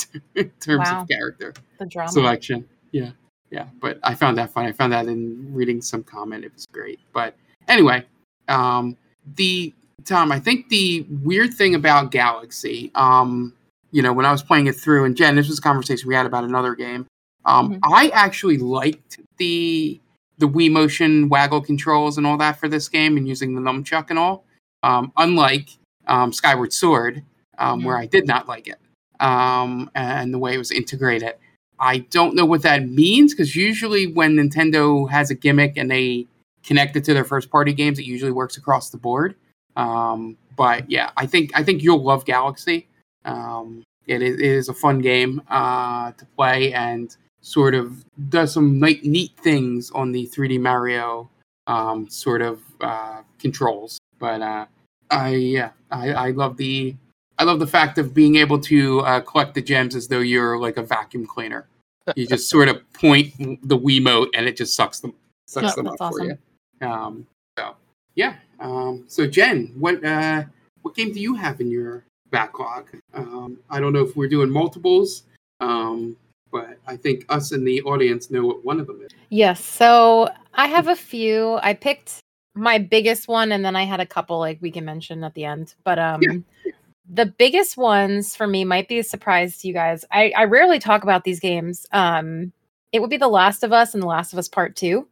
terms Wow. of character The drama. selection. Yeah. yeah. But I found that fun. I found that in reading some comment. It was great. But anyway, um, the Tom, I think the weird thing about Galaxy, um, you know, when I was playing it through, and Jen, this was a conversation we had about another game. Um, Mhm. I actually liked the the Wii Motion waggle controls and all that for this game, and using the nunchuck and all. Um, unlike um, Skyward Sword, um, where I did not like it, um, and the way it was integrated. I don't know what that means because usually when Nintendo has a gimmick and they connect it to their first party games, it usually works across the board. Um, but yeah, I think I think you'll love Galaxy. Um, it, is, it is a fun game uh, to play and sort of does some neat, neat things on the 3D Mario um, sort of uh, controls. But uh, I yeah, I, I love the I love the fact of being able to uh, collect the gems as though you're like a vacuum cleaner. You just sort of point the Wiimote and it just sucks them sucks Yeah, them up that's for you. Um, so yeah. Um, so Jen, what uh, what game do you have in your backlog? Um, I don't know if we're doing multiples, um, but I think us in the audience know what one of them is. Yes. So I have a few. I picked my biggest one and then I had a couple like we can mention at the end. But um the biggest ones for me might be a surprise to you guys. I, I rarely talk about these games. Um it would be The Last of Us and The Last of Us Part 2.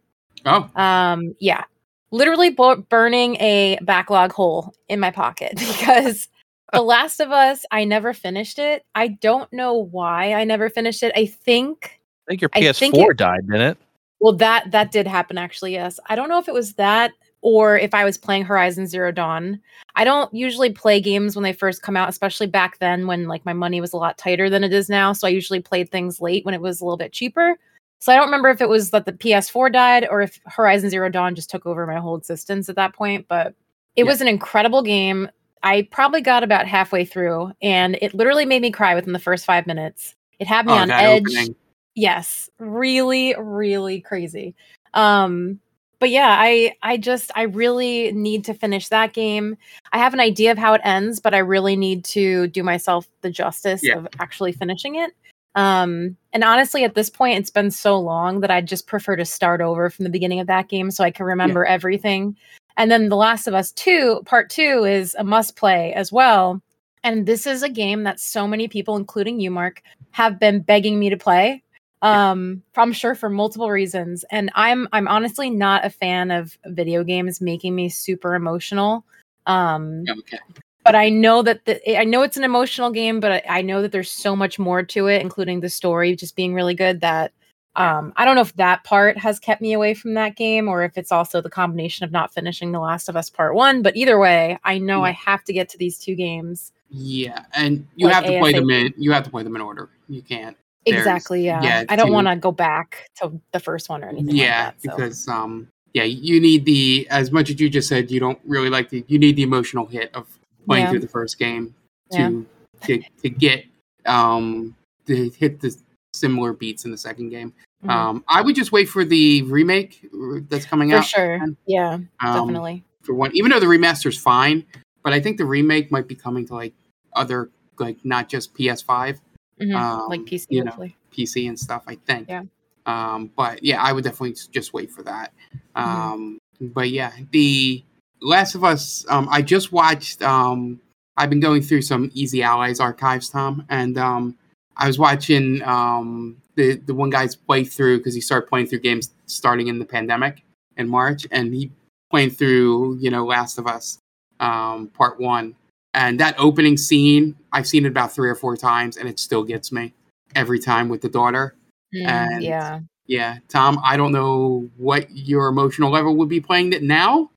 Oh, Um yeah. Literally bu- burning a backlog hole in my pocket because The Last of Us, I never finished it. I don't know why I never finished it. I think I think your PS4 think it- died, didn't it? well, that that did happen actually. Yes, I don't know if it was that or if I was playing Horizon Zero Dawn. I don't usually play games when they first come out, especially back then when like my money was a lot tighter than it is now. So I usually played things late when it was a little bit cheaper. So I don't remember if it was that the PS4 died or if Horizon Zero Dawn just took over my whole existence at that point. But it Yeah. was an incredible game. I probably got about halfway through, and it literally made me cry within the first five minutes. It had me oh on edge opening. yes really really crazy um but yeah i i just i really need to finish that game. I have an idea of how it ends but i really need to do myself the justice Yeah. of actually finishing it. Um and honestly at this point it's been so long that i'd just prefer to start over from the beginning of that game so i can remember everything. And then the last of us 2 part 2 is a must play as well. And this is a game that so many people including you mark have been begging me to play um i'm sure for multiple reasons and i'm i'm honestly not a fan of video games making me super emotional um okay. but i know that the, i know it's an emotional game but I, I know that there's so much more to it including the story just being really good that um i don't know if that part has kept me away from that game or if it's also the combination of not finishing the last of us part one but either way i know i have to get to these two games Yeah, and you Like have to play them in. You have to play them in order. You can't. Exactly yeah, yeah, i don't want to go back to the first one or anything yeah, like that, so. because um, yeah, you need the as much as you just said. You don't really like the. You need the emotional hit of playing Yeah. through the first game Yeah. to to to get um to hit the similar beats in the second game. Mhm. Um, I would just wait for the remake uh, that's coming for out. sure yeah um, definitely For one, even though the remaster's fine, but I think the remake might be coming to like other like not just PS5. Mhm. um, like pc you know, PC and stuff. I think. Yeah. Um, but yeah, I would definitely just wait for that. Mm-hmm. Um, but yeah, the Last of Us. Um, I just watched. Um, I've been going through some Easy Allies archives, Tom, and um, I was watching um the the one guy's playthrough because he started playing through games starting in the pandemic in March, and he playing through you know Last of Us um, Part One, and that opening scene I've seen it about three or four times, and it still gets me every time with the daughter. Mm, and- yeah Yeah, Tom, I don't know what your emotional level would be playing it now.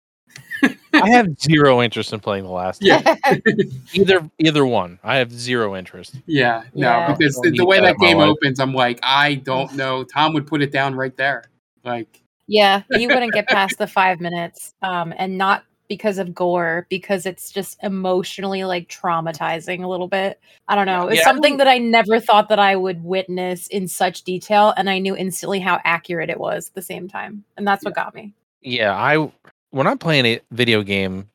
I have zero interest in playing the last. Yeah. Either either one. I have zero interest. Yeah, no, Yeah. because the, the way that that game opens, I'm like, I don't know. Tom would put it down right there. Like, yeah you wouldn't get past the five minutes um and not because of gore because it's just emotionally like traumatizing a little bit i don't know it's Yeah. something that i never thought that i would witness in such detail and i knew instantly how accurate it was at the same time and that's what got me Yeah, I when I'm playing a video game,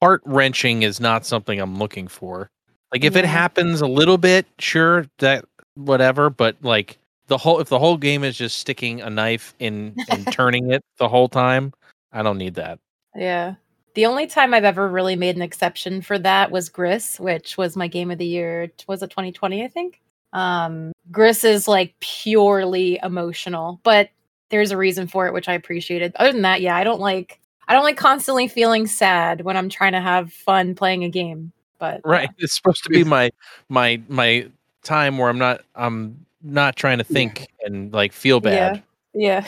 heart wrenching is not something I'm looking for. Like if it happens a little bit, sure, that whatever, but like the whole if the whole game is just sticking a knife in and turning it the whole time, I don't need that. Yeah. The only time I've ever really made an exception for that was Gris, which was my game of the year. Was it 2020, I think? Um, Gris is like purely emotional, but there's a reason for it, which I appreciated. Other than that, yeah, I don't like I don't like constantly feeling sad when I'm trying to have fun playing a game. But Right. It's supposed to be my my my time where I'm not I'm not trying to Yeah. think and like feel bad. yeah,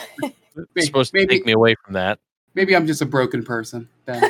It's supposed to maybe take me away from that. Maybe I'm just a broken person.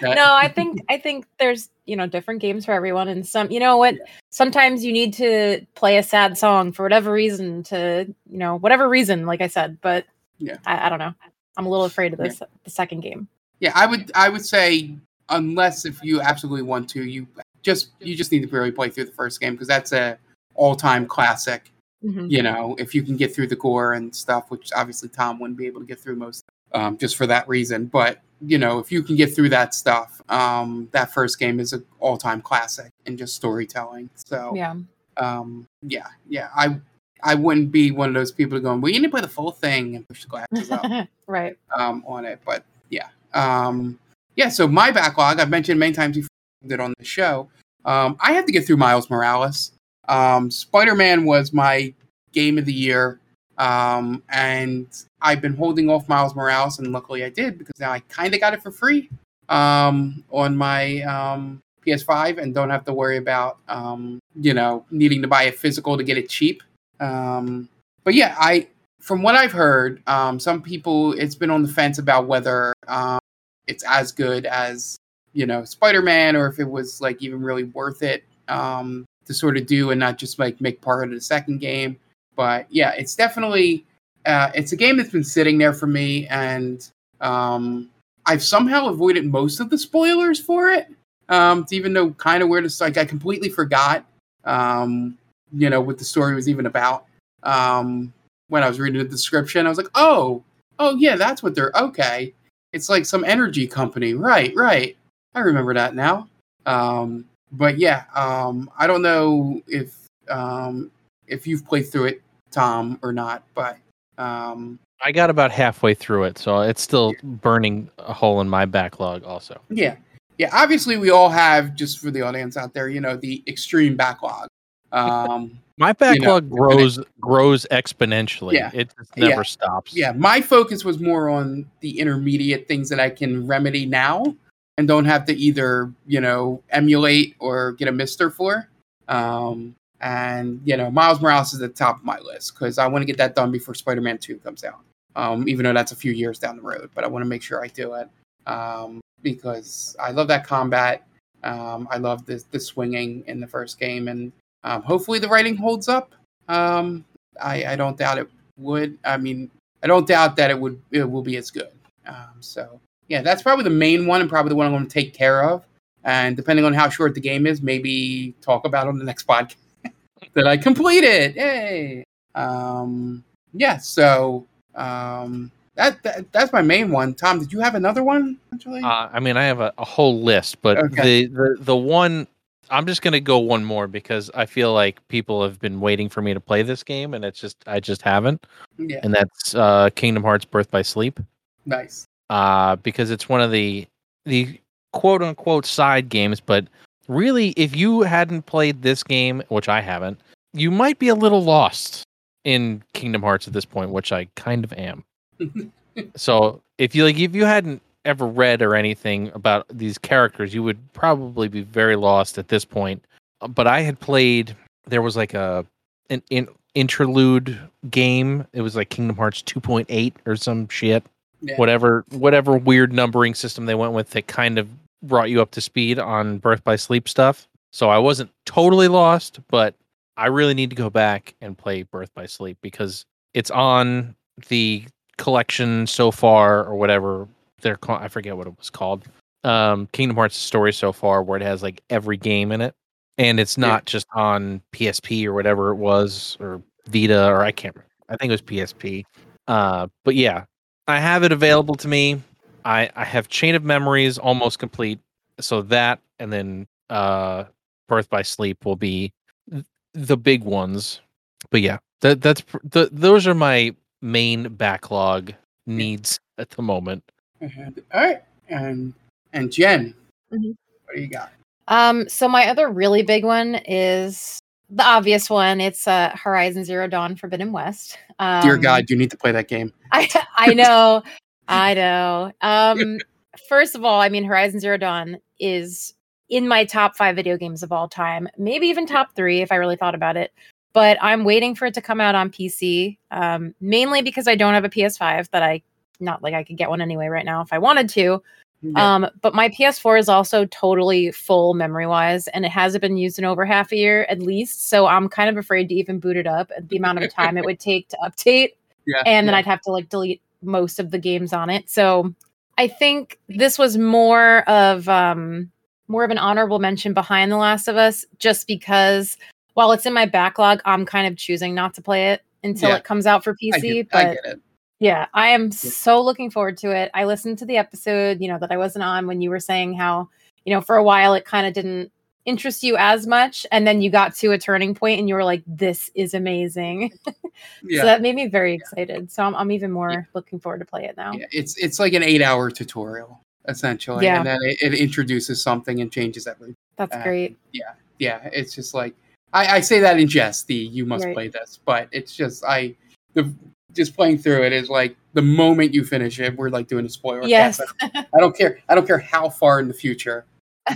That- no, I think I think there's you know different games for everyone, and some you know what sometimes you need to play a sad song for whatever reason to you know whatever reason, like I said. But Yeah. I, I don't know. I'm a little afraid of this the second game. Yeah, I would I would say unless if you absolutely want to, you just you just need to really play through the first game because that's a all time classic. Mhm. You know, if you can get through the gore and stuff, which obviously Tom wouldn't be able to get through most, um, just for that reason. But you know, if you can get through that stuff, um, that first game is an all time classic in just storytelling. So Yeah, um, yeah, yeah, I I wouldn't be one of those people going, well, you need to play the full thing and push the glasses up right. um, on it. But yeah, um, yeah. So my backlog, I've mentioned many times before did on the show. Um, I had to get through Miles Morales. Um, Spider Man was my game of the year, um, and I've been holding off Miles Morales, and luckily I did because now I kind of got it for free um, on my um, PS5 and don't have to worry about um, you know needing to buy a physical to get it cheap. Um, but yeah, I from what I've heard, um, some people it's been on the fence about whether it's as good as you know Spider-Man or if it was like even really worth it to sort of do and not just like make part of the second game. But yeah, it's definitely uh, it's a game that's been sitting there for me, and um, I've somehow avoided most of the spoilers for it. Um, to even know kind of where to. Like I completely forgot, um, you know, what the story was even about. Um, when I was reading the description, I was like, oh, oh yeah, that's what they're okay. It's like some energy company, right? Right. I remember that now. Um, but yeah, um, I don't know if um, if you've played through it, Tom, or not. But um, I got about halfway through it, so it's still burning a hole in my backlog also. yeah, yeah. Obviously, we all have just for the audience out there, you know, the extreme backlog. Um, My backlog grows grows exponentially. Yeah. It just never Yeah. stops. yeah, my focus was more on the intermediate things that I can remedy now and don't have to either, you know, emulate or get a MiSTer for. Um, and, you know, Miles Morales is at the top of my list because I want to get that done before Spider Man 2 comes out. Um, even though that's a few years down the road, but I want to make sure I do it um, because I love that combat. Um, I love the, the swinging in the first game, and um, hopefully the writing holds up. Um, I, I don't doubt it would. I mean, I don't doubt that it would it will be as good. Um, so yeah, that's probably the main one and probably the one I'm going to take care of. And depending on how short the game is, maybe talk about it on the next podcast that I completed. Yay! Um, yeah. So um, that, that that's my main one. Tom, did you have another one? Actually, Uh, I mean, I have a, a whole list, but Okay. the, the the one I'm just gonna go one more because I feel like people have been waiting for me to play this game, and it's just I just haven't, yeah, and that's uh, Kingdom Hearts Birth by Sleep. nice. uh, because it's one of the the quote unquote side games. But really, if you hadn't played this game, which I haven't, you might be a little lost in Kingdom Hearts at this point, which I kind of am. so if you like, if you hadn't ever read or anything about these characters, you would probably be very lost at this point. Uh, But I had played. There was like a an, in interlude game. It was like Kingdom Hearts 2.8 or some shit Yeah. whatever whatever weird numbering system they went with that kind of brought you up to speed on birth by sleep stuff. So i wasn't totally lost but i really need to go back and play birth by sleep because it's on the collection so far or whatever they're called i forget what it was called. Um kingdom hearts story so far where it has like every game in it. And it's Yeah. not just on psp or whatever it was or vita or i can't remember. I think it was psp uh but yeah I have it available to me. I I have Chain of Memories almost complete. So that and then uh Birth by Sleep will be th- the big ones. But yeah, that that's pr- the, those are my main backlog needs at the moment. And- all right, and and Jen, Mhm. what do you got? Um, so my other really big one is the obvious one. It's uh, Horizon Zero Dawn Forbidden West. Um, Dear God, you need to play that game. I I know, I know. Um, first of all, I mean Horizon Zero Dawn is in my top five video games of all time, maybe even top three if I really thought about it. But I'm waiting for it to come out on PC, um, mainly because I don't have a PS5 that I not like I could get one anyway right now if I wanted to. Yeah. Um, but my PS4 is also totally full memory wise, and it hasn't been used in over half a year at least. So I'm kind of afraid to even boot it up. The amount of time it would take to update, yeah, and then yeah. I'd have to like delete most of the games on it. So I think this was more of um more of an honorable mention behind The Last of Us, just because while it's in my backlog, I'm kind of choosing not to play it until Yeah. it comes out for I PC. get, I but get it. yeah, I am so looking forward to it. I listened to the episode, you know, that I wasn't on when you were saying how, you know, for a while it kind of didn't interest you as much. And then you got to a turning point and you were like, this is amazing. Yeah. So that made me very excited. So I'm, I'm even more looking forward to play it now. Yeah, it's it's like an eight hour tutorial essentially, Yeah. and then it, it introduces something and changes everything. That's Uh, great. Yeah, yeah it's just like I, I say that in jest. The you must Right. play this, but it's just I the just playing through it is like the moment you finish it, we're like doing a spoiler. Yes. cast. I don't care. I don't care how far in the future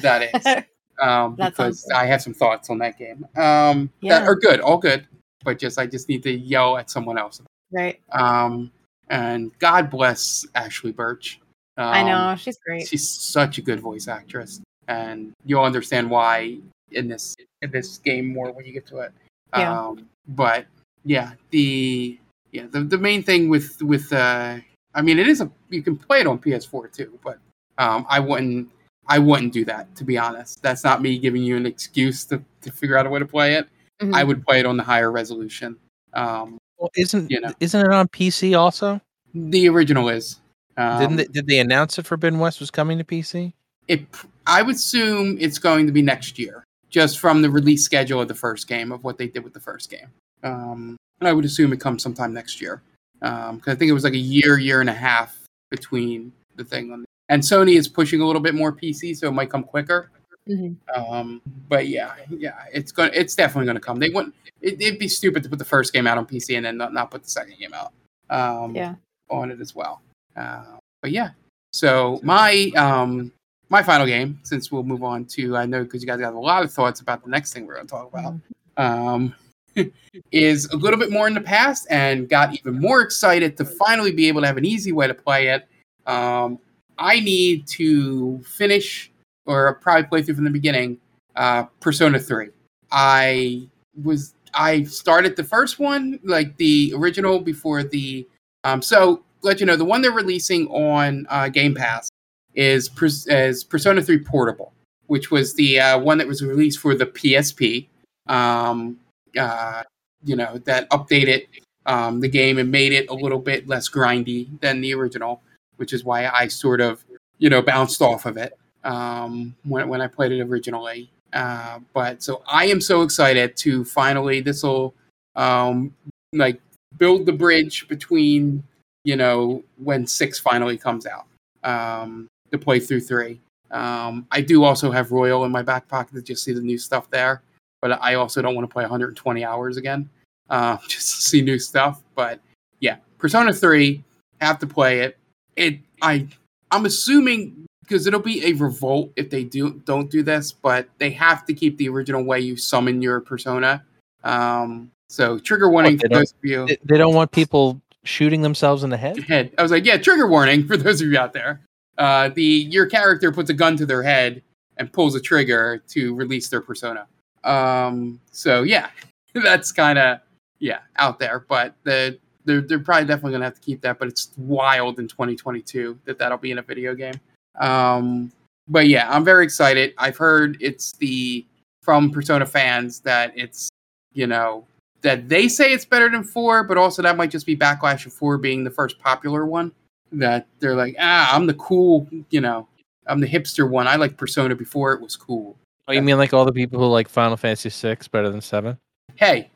that is, um, That because. I have some thoughts on that game. Um, Yeah. that are good, all good, but just I just need to yell at someone else. right. Um, and God bless Ashly Burch. Um, I know. She's great. she's such a good voice actress, and you'll understand why in this in this game more when you get to it. Yeah. Um, but yeah, the yeah the, the main thing with with uh, I mean, it is a you can play it on PS4 too, but um, I wouldn't I wouldn't do that to be honest. That's not me giving you an excuse to to figure out a way to play it. Mhm. I would play it on the higher resolution. Um, Well, isn't You know. isn't it on PC also? the original is. Um, Didn't they, did they announce that Forbidden West was coming to PC? it i would assume it's going to be next year just from the release schedule of the first game of what they did with the first game um, and i would assume it comes sometime next year because i think it was like a year year and a half between the thing on and sony is pushing a little bit more pc so it might come quicker Mhm. um, but yeah yeah it's going it's definitely going to come they wouldn't it, it'd be stupid to put the first game out on pc and then not, not put the second game out um, Yeah. on it as well. Uh, but yeah, so my um my final game, since we'll move on to I know because you guys have a lot of thoughts about the next thing we're going to talk about, um, is a little bit more in the past and got even more excited to finally be able to have an easy way to play it. Um, I need to finish or probably play through from the beginning. Uh, Persona Three. I was I started the first one, like the original, before the. Um, so let you know, the one they're releasing on uh, Game Pass is is Persona Three Portable, which was the uh, one that was released for the PSP. Um, uh, you know that updated um, the game and made it a little bit less grindy than the original, which is why I sort of you know bounced off of it um, when when I played it originally. Uh, but so I am so excited to finally this will um, like build the bridge between you know when six finally comes out um, to play through three. Um, I do also have Royal in my back pocket to just see the new stuff there, but I also don't want to play 120 hours again uh, just to see new stuff. But yeah, Persona three have to play it. It I I'm assuming because it'll be a revolt if they do don't do this, but they have to keep the original way you summon your persona. Um, so trigger warning for those of you. They, they don't want people shooting themselves in the head. head. I was like, yeah, trigger warning for those of you out there. Uh, the your character puts a gun to their head and pulls a trigger to release their persona. Um, so yeah, that's kind of yeah out there, but the they're they're probably definitely gonna have to keep that. But it's wild in 2022 that that'll be in a video game. Um, but yeah, I'm very excited. I've heard it's the from Persona fans that it's you know that they say it's better than four, but also that might just be backlash of four being the first popular one. That they're like, ah, I'm the cool, you know, I'm the hipster one. I like Persona before it was cool. Oh, you mean like all the people who like Final Fantasy VI better than seven? Hey,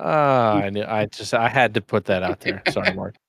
Ah, I knew. I just I had to put that out there. Sorry, Mark.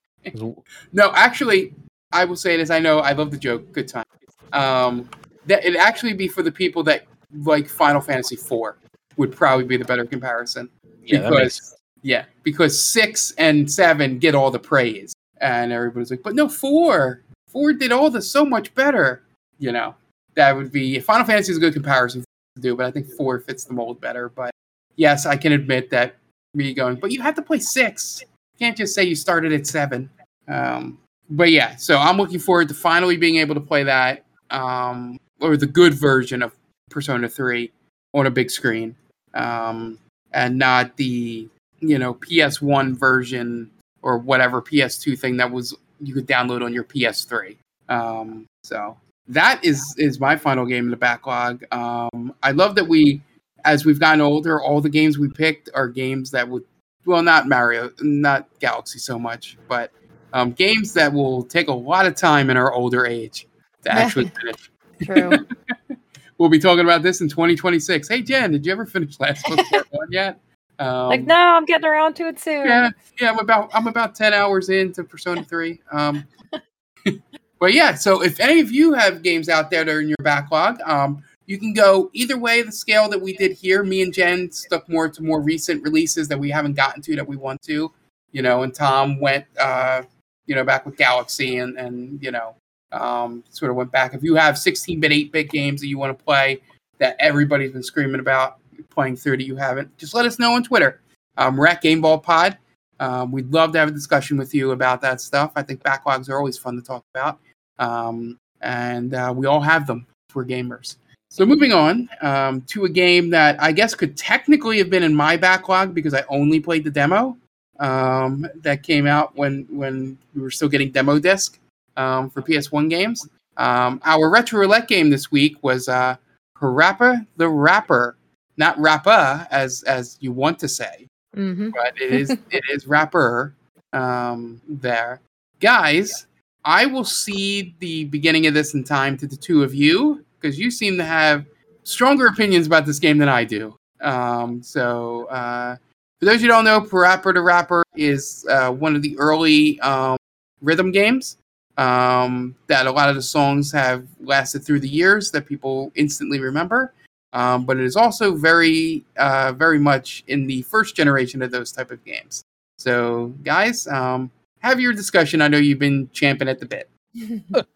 No, actually, I will say this. I know I love the joke. Good time. Um, that it'd actually be for the people that like Final Fantasy IV would probably be the better comparison. Yeah, because yeah, because six and seven get all the praise, and everybody's like, but no, four, four did all this so much better. You know, that would be Final Fantasy is a good comparison to do, but I think four fits the mold better. But yes, I can admit that me going, but you have to play six. You can't just say you started at seven. Um, but yeah, so I'm looking forward to finally being able to play that, um, or the good version of Persona 3 on a big screen, um, and not the you know PS1 version or whatever PS2 thing that was you could download on your PS3. Um, so that is is my final game in the backlog. Um, I love that we, as we've gotten older, all the games we picked are games that would, well, not Mario, not Galaxy so much, but um, games that will take a lot of time in our older age to actually finish. True. We'll be talking about this in 2026. Hey Jen, did you ever finish Last of Us Part One yet? Um, like, no, I'm getting around to it soon. yeah, yeah, I'm about I'm about ten hours into Persona Three. Um, but yeah, so if any of you have games out there that are in your backlog, um, you can go either way. The scale that we did here, me and Jen stuck more to more recent releases that we haven't gotten to that we want to, you know, and Tom went, uh, you know, back with Galaxy and and you know, um, sort of went back. If you have 16-bit, 8-bit games that you want to play that everybody's been screaming about playing through that you haven't, just let us know on Twitter. Um, we're at Gameball Pod. Um, we'd love to have a discussion with you about that stuff. I think backlogs are always fun to talk about. Um, and uh, we all have them if we're gamers. So moving on um, to a game that I guess could technically have been in my backlog because I only played the demo um, that came out when when we were still getting demo disc um, for PS1 games. Um, our retro roulette game this week was uh, Parappa the Rapper, not Rappa as as you want to say, hmm but it is it is rapper um there guys i will see the beginning of this in time to the two of you because you seem to have stronger opinions about this game than i do um so uh for those who don't know parappa the rapper is uh, one of the early um rhythm games um that a lot of the songs have lasted through the years that people instantly remember um, but it is also very, uh, very much in the first generation of those type of games. So, guys, um, have your discussion. I know you've been champing at the bit.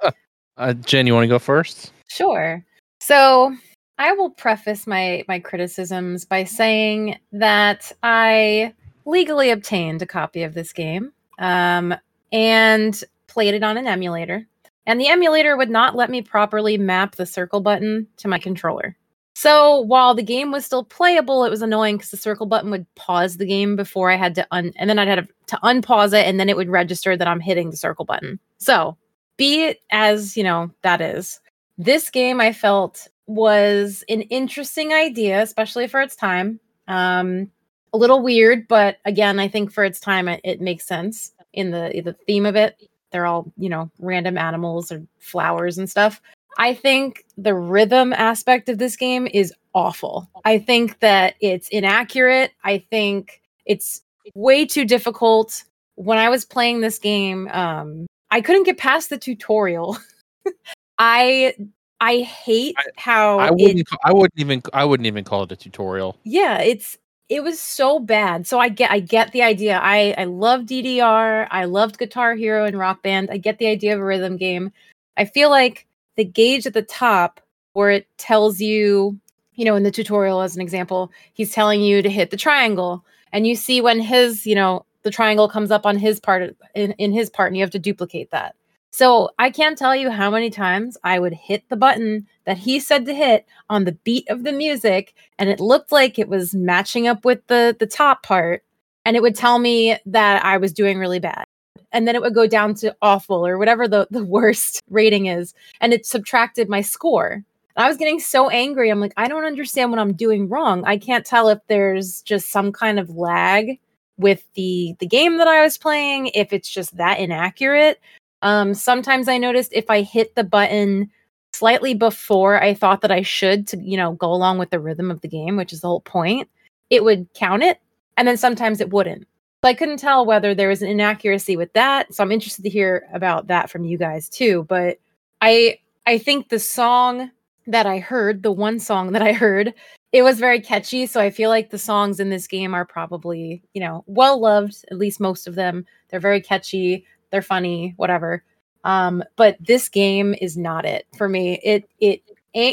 Uh, Jen, you want to go first? Sure. So I will preface my my criticisms by saying that I legally obtained a copy of this game um, and played it on an emulator. And the emulator would not let me properly map the circle button to my controller. So while the game was still playable, it was annoying because the circle button would pause the game before I had to un and then I'd have to unpause it and then it would register that I'm hitting the circle button. So be it as you know that is this game i felt was an interesting idea especially for its time. Um a little weird but again i think for its time it, it makes sense in the the theme of it. They're all you know random animals or flowers and stuff i think the rhythm aspect of this game is awful i think that it's inaccurate i think it's way too difficult when i was playing this game um I couldn't get past the tutorial. I I hate how I wouldn't. ca- I wouldn't even. I wouldn't even call it a tutorial. yeah, it's it was so bad. So I get I get the idea. I I love DDR. I loved Guitar Hero and Rock Band. I get the idea of a rhythm game. I feel like the gauge at the top where it tells you, you know, in the tutorial as an example, he's telling you to hit the triangle and you see when his, you know, the triangle comes up on his part in, in his part and you have to duplicate that. So I can't tell you how many times I would hit the button that he said to hit on the beat of the music and it looked like it was matching up with the the top part and it would tell me that I was doing really bad. And then it would go down to awful or whatever the, the worst rating is. And it subtracted my score. And I was getting so angry. I'm like, I don't understand what I'm doing wrong. I can't tell if there's just some kind of lag with the the game that I was playing, if it's just that inaccurate. Um, sometimes I noticed if I hit the button slightly before I thought that I should to, you know, go along with the rhythm of the game, which is the whole point, it would count it. And then sometimes it wouldn't. So I couldn't tell whether there was an inaccuracy with that. So I'm interested to hear about that from you guys too. But I I think the song that I heard, the one song that I heard, it was very catchy. So I feel like the songs in this game are probably, you know, well loved, at least most of them. They're very catchy, they're funny, whatever. Um, but this game is not it for me. It it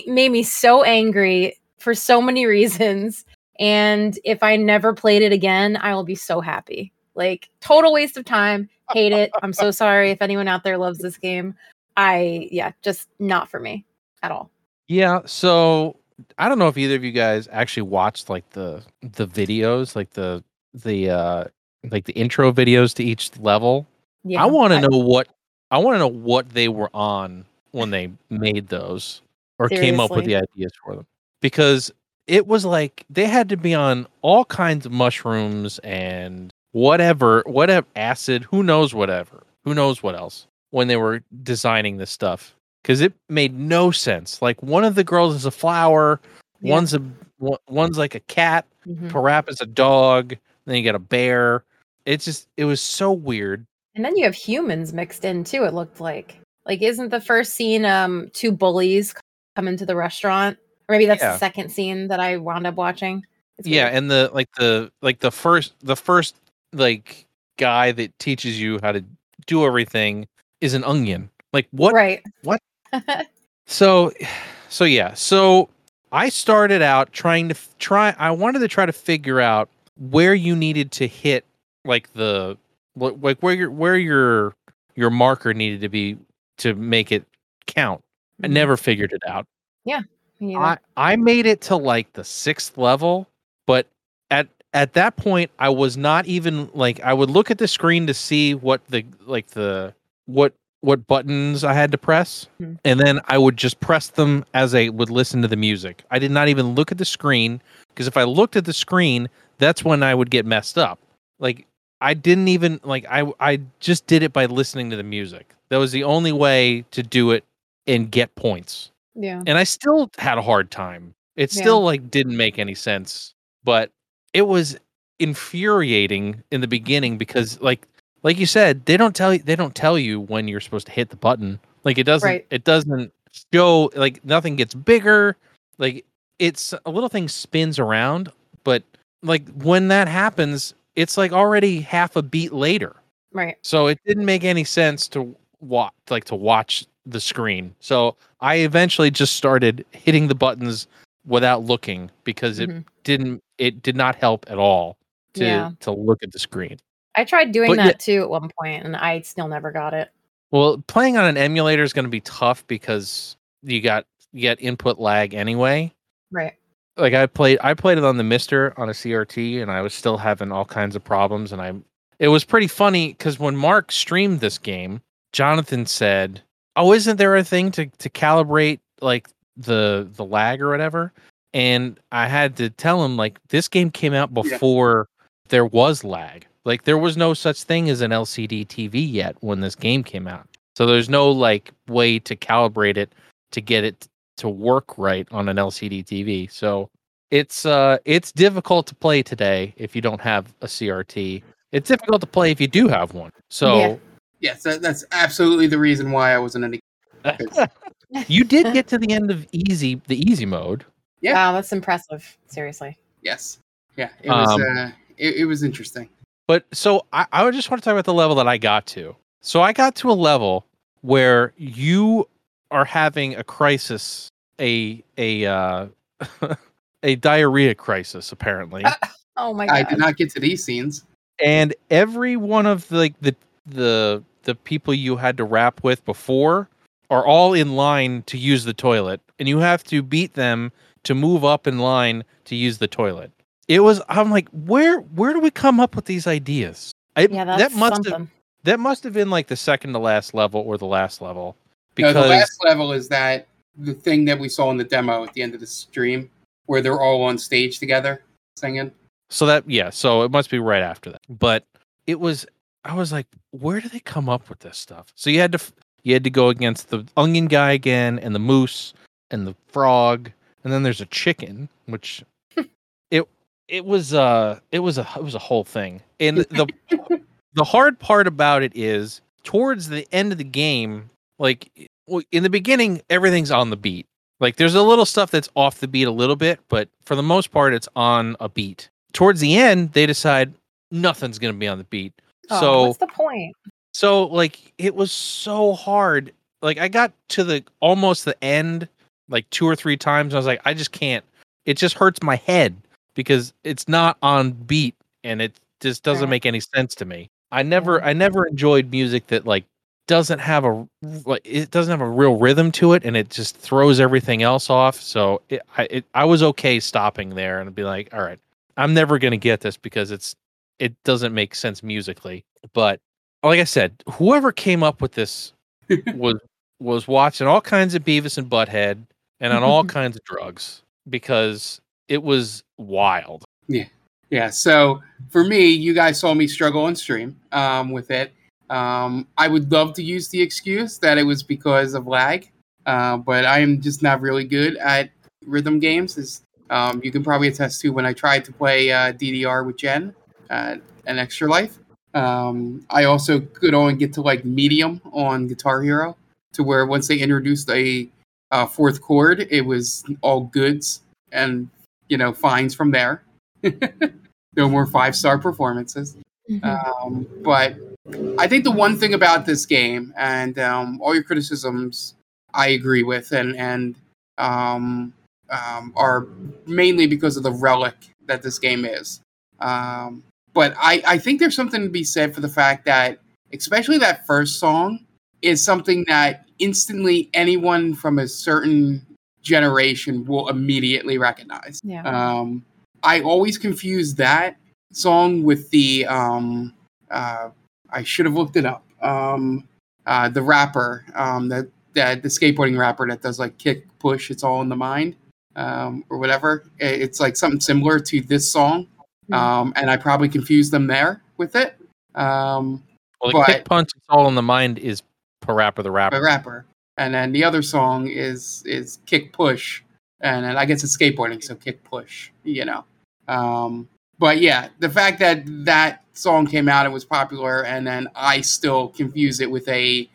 made me so angry for so many reasons. And if I never played it again, I will be so happy. Like total waste of time. Hate it. I'm so sorry if anyone out there loves this game. I yeah, just not for me at all. Yeah, so I don't know if either of you guys actually watched like the the videos, like the the uh like the intro videos to each level. Yeah. I want to know what I want to know what they were on when they made those or came up with the ideas for them because it was like they had to be on all kinds of mushrooms and whatever whatever acid who knows whatever who knows what else when they were designing this stuff because it made no sense like one of the girls is a flower Yeah. one's a one's like a cat Mhm. is a dog then you got a bear it's just it was so weird And then you have humans mixed in too, it looked like. Like, isn't the first scene um two bullies come into the restaurant? Or maybe that's Yeah. the second scene that I wound up watching. Yeah and the like the like the first the first like guy that teaches you how to do everything is an onion like what Right. what? so so yeah so i started out trying to f- try i wanted to try to figure out where you needed to hit like the like where your where your your marker needed to be to make it count i Mhm. never figured it out Me I. I made it to like the sixth level, but at at that point I was not even like I would look at the screen to see what the like the what what buttons I had to press, Mhm. and then I would just press them as I would listen to the music. I did not even look at the screen because if I looked at the screen, that's when I would get messed up. Like I didn't even like I I just did it by listening to the music. That was the only way to do it and get points yeah. and I still had a hard time. It Yeah. still like didn't make any sense, but it was infuriating in the beginning because like like you said, they don't tell you they don't tell you when you're supposed to hit the button. Like it doesn't Right. it doesn't show like nothing gets bigger. Like it's a little thing spins around, but like when that happens, it's like already half a beat later. Right. So it didn't make any sense to watch, like to watch the screen. So I eventually just started hitting the buttons without looking because it Mhm. didn't, it did not help at all to Yeah. to look at the screen. I tried doing But that too at one point and I still never got it. Well, playing on an emulator is going to be tough because you got you get input lag anyway. Right. Like I played, I played it on the MiSTer on a CRT, and I was still having all kinds of problems. And I, it was pretty funny because when Mark streamed this game, Jonathan said, "Oh, isn't there a thing to to calibrate like the the lag or whatever?" And I had to tell him like this game came out Yeah. before there was lag. Like there was no such thing as an LCD TV yet when this game came out. So there's no like way to calibrate it to get it to work right on an LCD TV. So it's uh it's difficult to play today if you don't have a CRT. It's difficult to play if you do have one. So Yes, that, that's absolutely the reason why I wasn't any. you did get to the end of easy the easy mode. Yeah. Wow, that's impressive. Seriously. Yes. Yeah. It was. Um, uh, it, it was interesting. But so I, I would just want to talk about the level that I got to. So I got to a level where you are having a crisis, a a uh, a diarrhea crisis, apparently. Oh my god! I did not get to these scenes. and every one of the, like the the the people you had to rap with before are all in line to use the toilet and you have to beat them to move up in line to use the toilet it was i'm like where where do we come up with these ideas I, yeah, that's that must something. have that must have been like the second to last level or the last level No, because the last level is that the thing that we saw in the demo at the end of the stream, where they're all on stage together singing. So that yeah, so it must be right after that. But it was I was like, where do they come up with this stuff? So you had to You had to go against the onion guy again, and the moose, and the frog, and then there's a chicken, which it it was uh it was a it was a whole thing. And the the hard part about it is towards the end of the game, like in the beginning, everything's on the beat. Like there's a little stuff that's off the beat a little bit, but for the most part, it's on a beat. Towards the end, they decide nothing's gonna be on the beat. Oh, so what's the point? so like it was so hard. Like I got to the almost the end like two or three times. I was like, I just can't. It just hurts my head because it's not on beat and it just doesn't Right. make any sense to me. I never I never enjoyed music that like doesn't have a like it doesn't have a real rhythm to it and it just throws everything else off. So it, I it, I was okay stopping there and be like, all right, I'm never gonna get this because it's it doesn't make sense musically. But like I said, whoever came up with this was was watching all kinds of Beavis and Butthead and on all kinds of drugs because it was wild. Yeah. Yeah. So for me, you guys saw me struggle on stream um, with it. Um, I would love to use the excuse that it was because of lag, uh, but I am just not really good at rhythm games. As um, you can probably attest to when I tried to play uh, DDR with Jen uh, an Extra Life. Um, I also could only get to like medium on Guitar Hero, to where once they introduced a uh, fourth chord, it was all goods and you know fines from there. no more five star performances. Mhm. Um, but I think the one thing about this game, and um, all your criticisms, I agree with, and and um, um, are mainly because of the relic that this game is. Um, but I, I think there's something to be said for the fact that, especially that first song, is something that instantly anyone from a certain generation will immediately recognize. yeah. Um, I always confuse that song with the um, uh, I should have looked it up. Um, uh, the rapper, um, the, the the skateboarding rapper that does like kick, push, it's all in the mind, um, or whatever. It- It's like something similar to this song, Mhm. um, and I probably confused them there with it. Um, Well, the But- kick punch, it's all in the mind is Parappa the Rapper. the rapper. rapper, and then the other song is is kick push, and then I guess it's skateboarding, so kick push, you know. Um, but yeah, the fact that that song came out and was popular, and then I still confuse it with a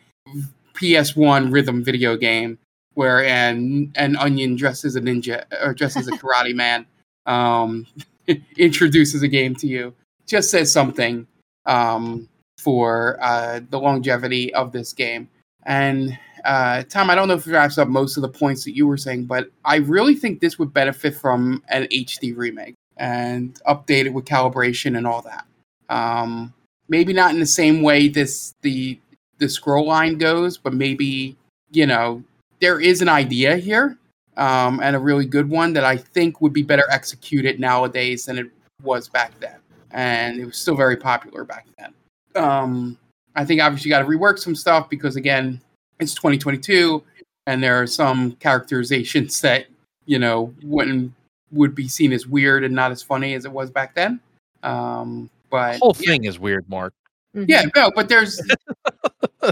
PS1 rhythm video game where an an onion dresses a ninja or dresses a karate man um, introduces a game to you, just says something um, for uh, the longevity of this game. And uh, Tom, I don't know if it wraps up most of the points that you were saying, but I really think this would benefit from an HD remake and updated with calibration and all that. Um, maybe not in the same way this the the scroll line goes, but maybe you know there is an idea here um, and a really good one that I think would be better executed nowadays than it was back then, and it was still very popular back then. Um, I think obviously you got to rework some stuff because again, it's 2022, and there are some characterizations that you know wouldn't would be seen as weird and not as funny as it was back then. Um, but The whole yeah, thing is weird, Mark. Mhm. yeah, no, but there's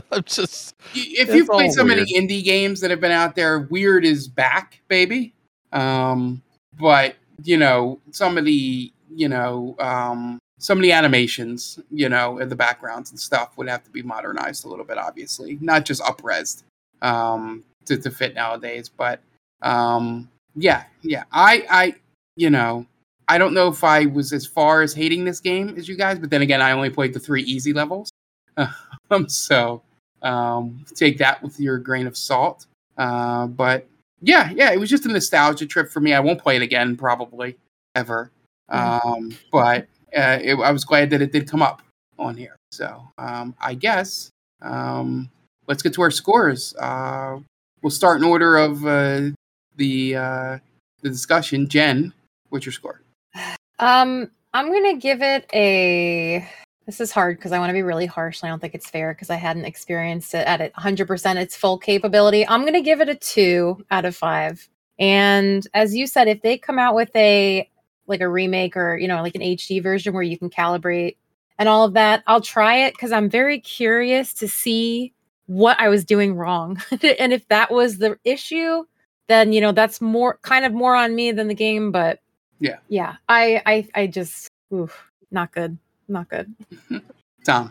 I'm just if you've played so many indie games that have been out there, weird is back, baby. Um, but you know, some of the you know, um, some of the animations, you know, in the backgrounds and stuff would have to be modernized a little bit, obviously, not just upresed um, to to fit nowadays. But um, yeah, yeah, I, I, you know, I don't know if I was as far as hating this game as you guys, but then again, I only played the three easy levels. So um, take that with your grain of salt. Uh, but yeah, yeah, it was just a nostalgia trip for me. I won't play it again, probably ever. Um, but uh, it, I was glad that it did come up on here. So um, I guess um, let's get to our scores. Uh, we'll start in order of uh, the uh, the discussion. Jen, what's your score? Um, I'm gonna give it a. This is hard because I want to be really harsh. And I don't think it's fair because I hadn't experienced it at it 100% its full capability. I'm gonna give it a two out of five. And as you said, if they come out with a like a remake or you know like an HD version where you can calibrate and all of that, I'll try it because I'm very curious to see what I was doing wrong. and if that was the issue, then you know that's more kind of more on me than the game. But Yeah. yeah, I I I just oof, not good, not good. Tom.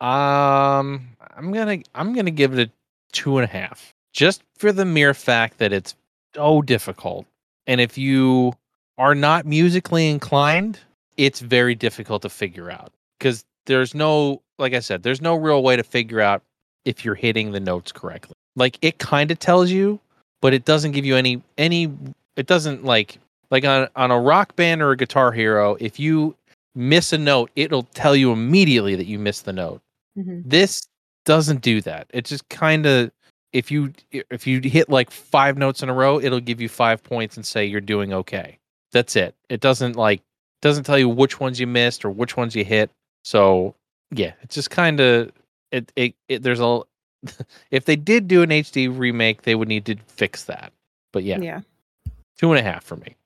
Um, I'm gonna I'm gonna give it a two and a half, just for the mere fact that it's so difficult, and if you are not musically inclined, it's very difficult to figure out because there's no, like I said, there's no real way to figure out if you're hitting the notes correctly. Like it kind of tells you, but it doesn't give you any any. It doesn't like like on on a rock band or a guitar hero. If you miss a note, it'll tell you immediately that you missed the note. Mhm. this doesn't do that. It just kind of if you if you hit like five notes in a row it'll give you five points and say you're doing okay. That's it. It doesn't like doesn't tell you which ones you missed or which ones you hit. So yeah it's just kind of it, it it there's a if they did do an hd remake they would need to fix that. But yeah, yeah. two and a half for me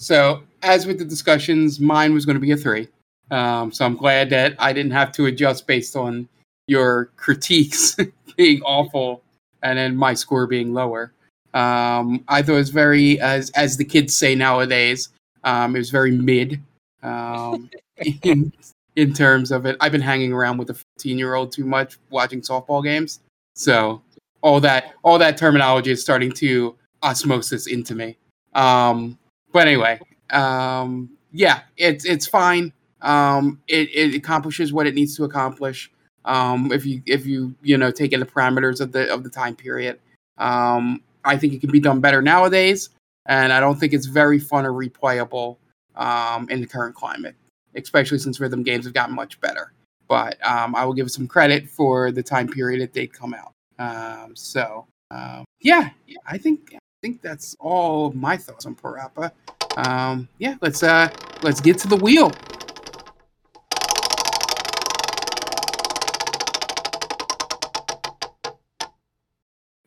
So, as with the discussions, mine was going to be a three. Um, so I'm glad that I didn't have to adjust based on your critiques being awful and then my score being lower. Um, I thought it was very, as as the kids say nowadays, um, it was very mid um, in in terms of it. I've been hanging around with a 15 year old too much, watching softball games, so all that all that terminology is starting to osmosis into me. Um, but anyway, um, yeah, it's it's fine. Um, it, it accomplishes what it needs to accomplish. Um, if you if you you know take in the parameters of the of the time period, um, I think it can be done better nowadays, and I don't think it's very fun or replayable um, in the current climate, especially since rhythm games have gotten much better. But um, I will give some credit for the time period it did come out. Um, so um, yeah, I think think that's all of my thoughts on Parappa. Um, yeah, let's uh let's get to the wheel.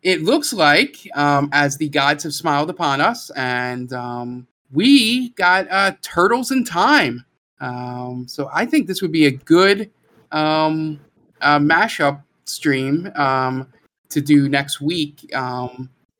It looks like, um, as the gods have smiled upon us, and um, we got uh, Turtles in Time. Um, so I think this would be a good um, uh, mashup stream um, to do next week.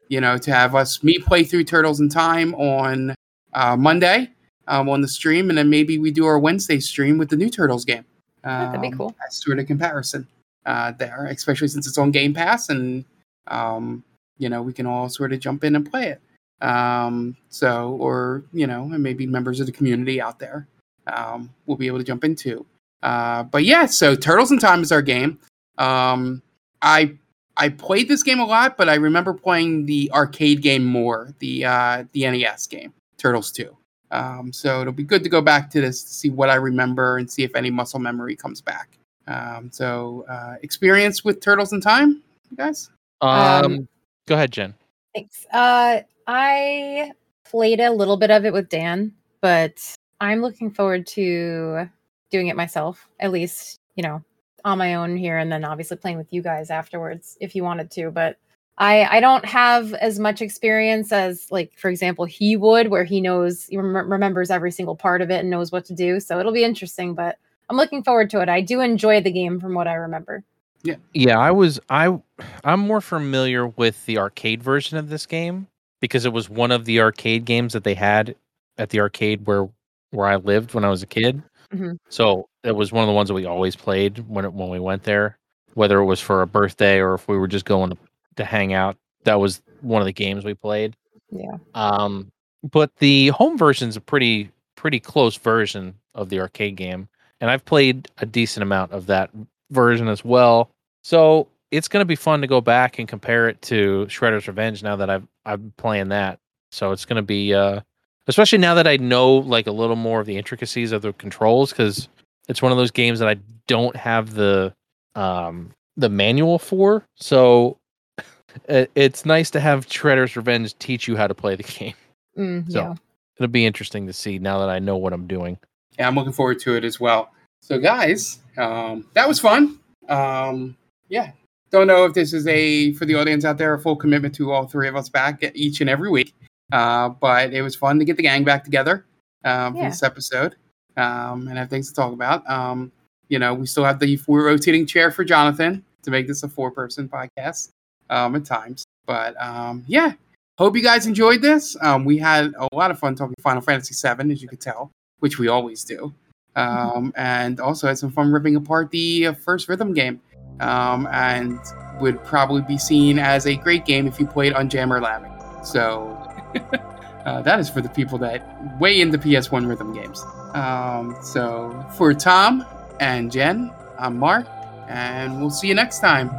Um, you know, to have us me play through Turtles in Time on uh, Monday um, on the stream, and then maybe we do our Wednesday stream with the new Turtles game. Yeah, that'd be Um, cool. As sort of comparison uh, there, especially since it's on Game Pass, and um, you know we can all sort of jump in and play it. Um, so, or you know, and maybe members of the community out there um, will be able to jump into. Uh, but yeah, so Turtles in Time is our game. Um, I I played this game a lot, but I remember playing the arcade game more, the uh, the NES game, Turtles Two. Um, so it'll be good to go back to this to see what I remember and see if any muscle memory comes back. Um, so uh, experience with Turtles in Time, you guys. um, Um, go ahead jen Thanks. Uh, I played a little bit of it with Dan, but I'm looking forward to doing it myself, at least, you know, on my own here, and then obviously playing with you guys afterwards if you wanted to. But I I don't have as much experience as like for example he would, where he knows he rem- remembers every single part of it and knows what to do. So it'll be interesting, but I'm looking forward to it. I do enjoy the game from what I remember. Yeah yeah, I was I I'm more familiar with the arcade version of this game because it was one of the arcade games that they had at the arcade where where I lived when I was a kid. Mhm. So it was one of the ones that we always played when it, when we went there, whether it was for a birthday or if we were just going to, to hang out. That was one of the games we played. Yeah. Um, but the home version's a pretty pretty close version of the arcade game, and I've played a decent amount of that version as well. So it's going to be fun to go back and compare it to Shredder's Revenge now that I've I've been playing that. So it's going to be uh especially now that I know like a little more of the intricacies of the controls cuz it's one of those games that I don't have the um the manual for. So it's nice to have Shredder's Revenge teach you how to play the game. Mm, So- yeah. It'll be interesting to see now that I know what I'm doing. Yeah, I'm looking forward to it as well. So, guys, um, that was fun. Um, yeah, don't know if this is a for the audience out there a full commitment to all three of us back each and every week, uh, but it was fun to get the gang back together um, for Yeah. this episode um, and have things to talk about. Um, you know, we still have the four rotating chair for Jonathan. to make this a four person podcast um, at times. But um, yeah, hope you guys enjoyed this. Um, we had a lot of fun talking Final Fantasy VII, as you could tell, which we always do. Um, and also had some fun ripping apart the uh, first rhythm game. Um, and would probably be seen as a great game if you played UmJammer Lammy. So uh, that is for the people that way into PS1 rhythm games. Um, so for Tom and Jen, I'm Mark, and we'll see you next time.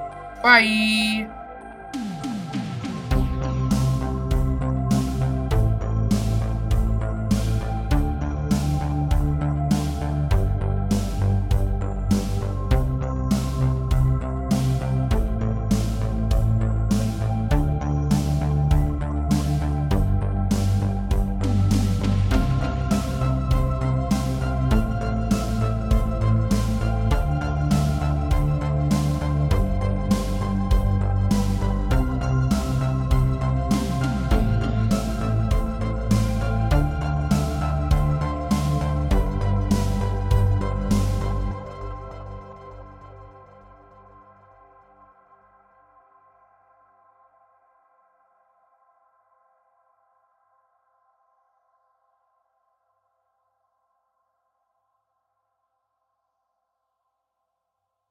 Bye.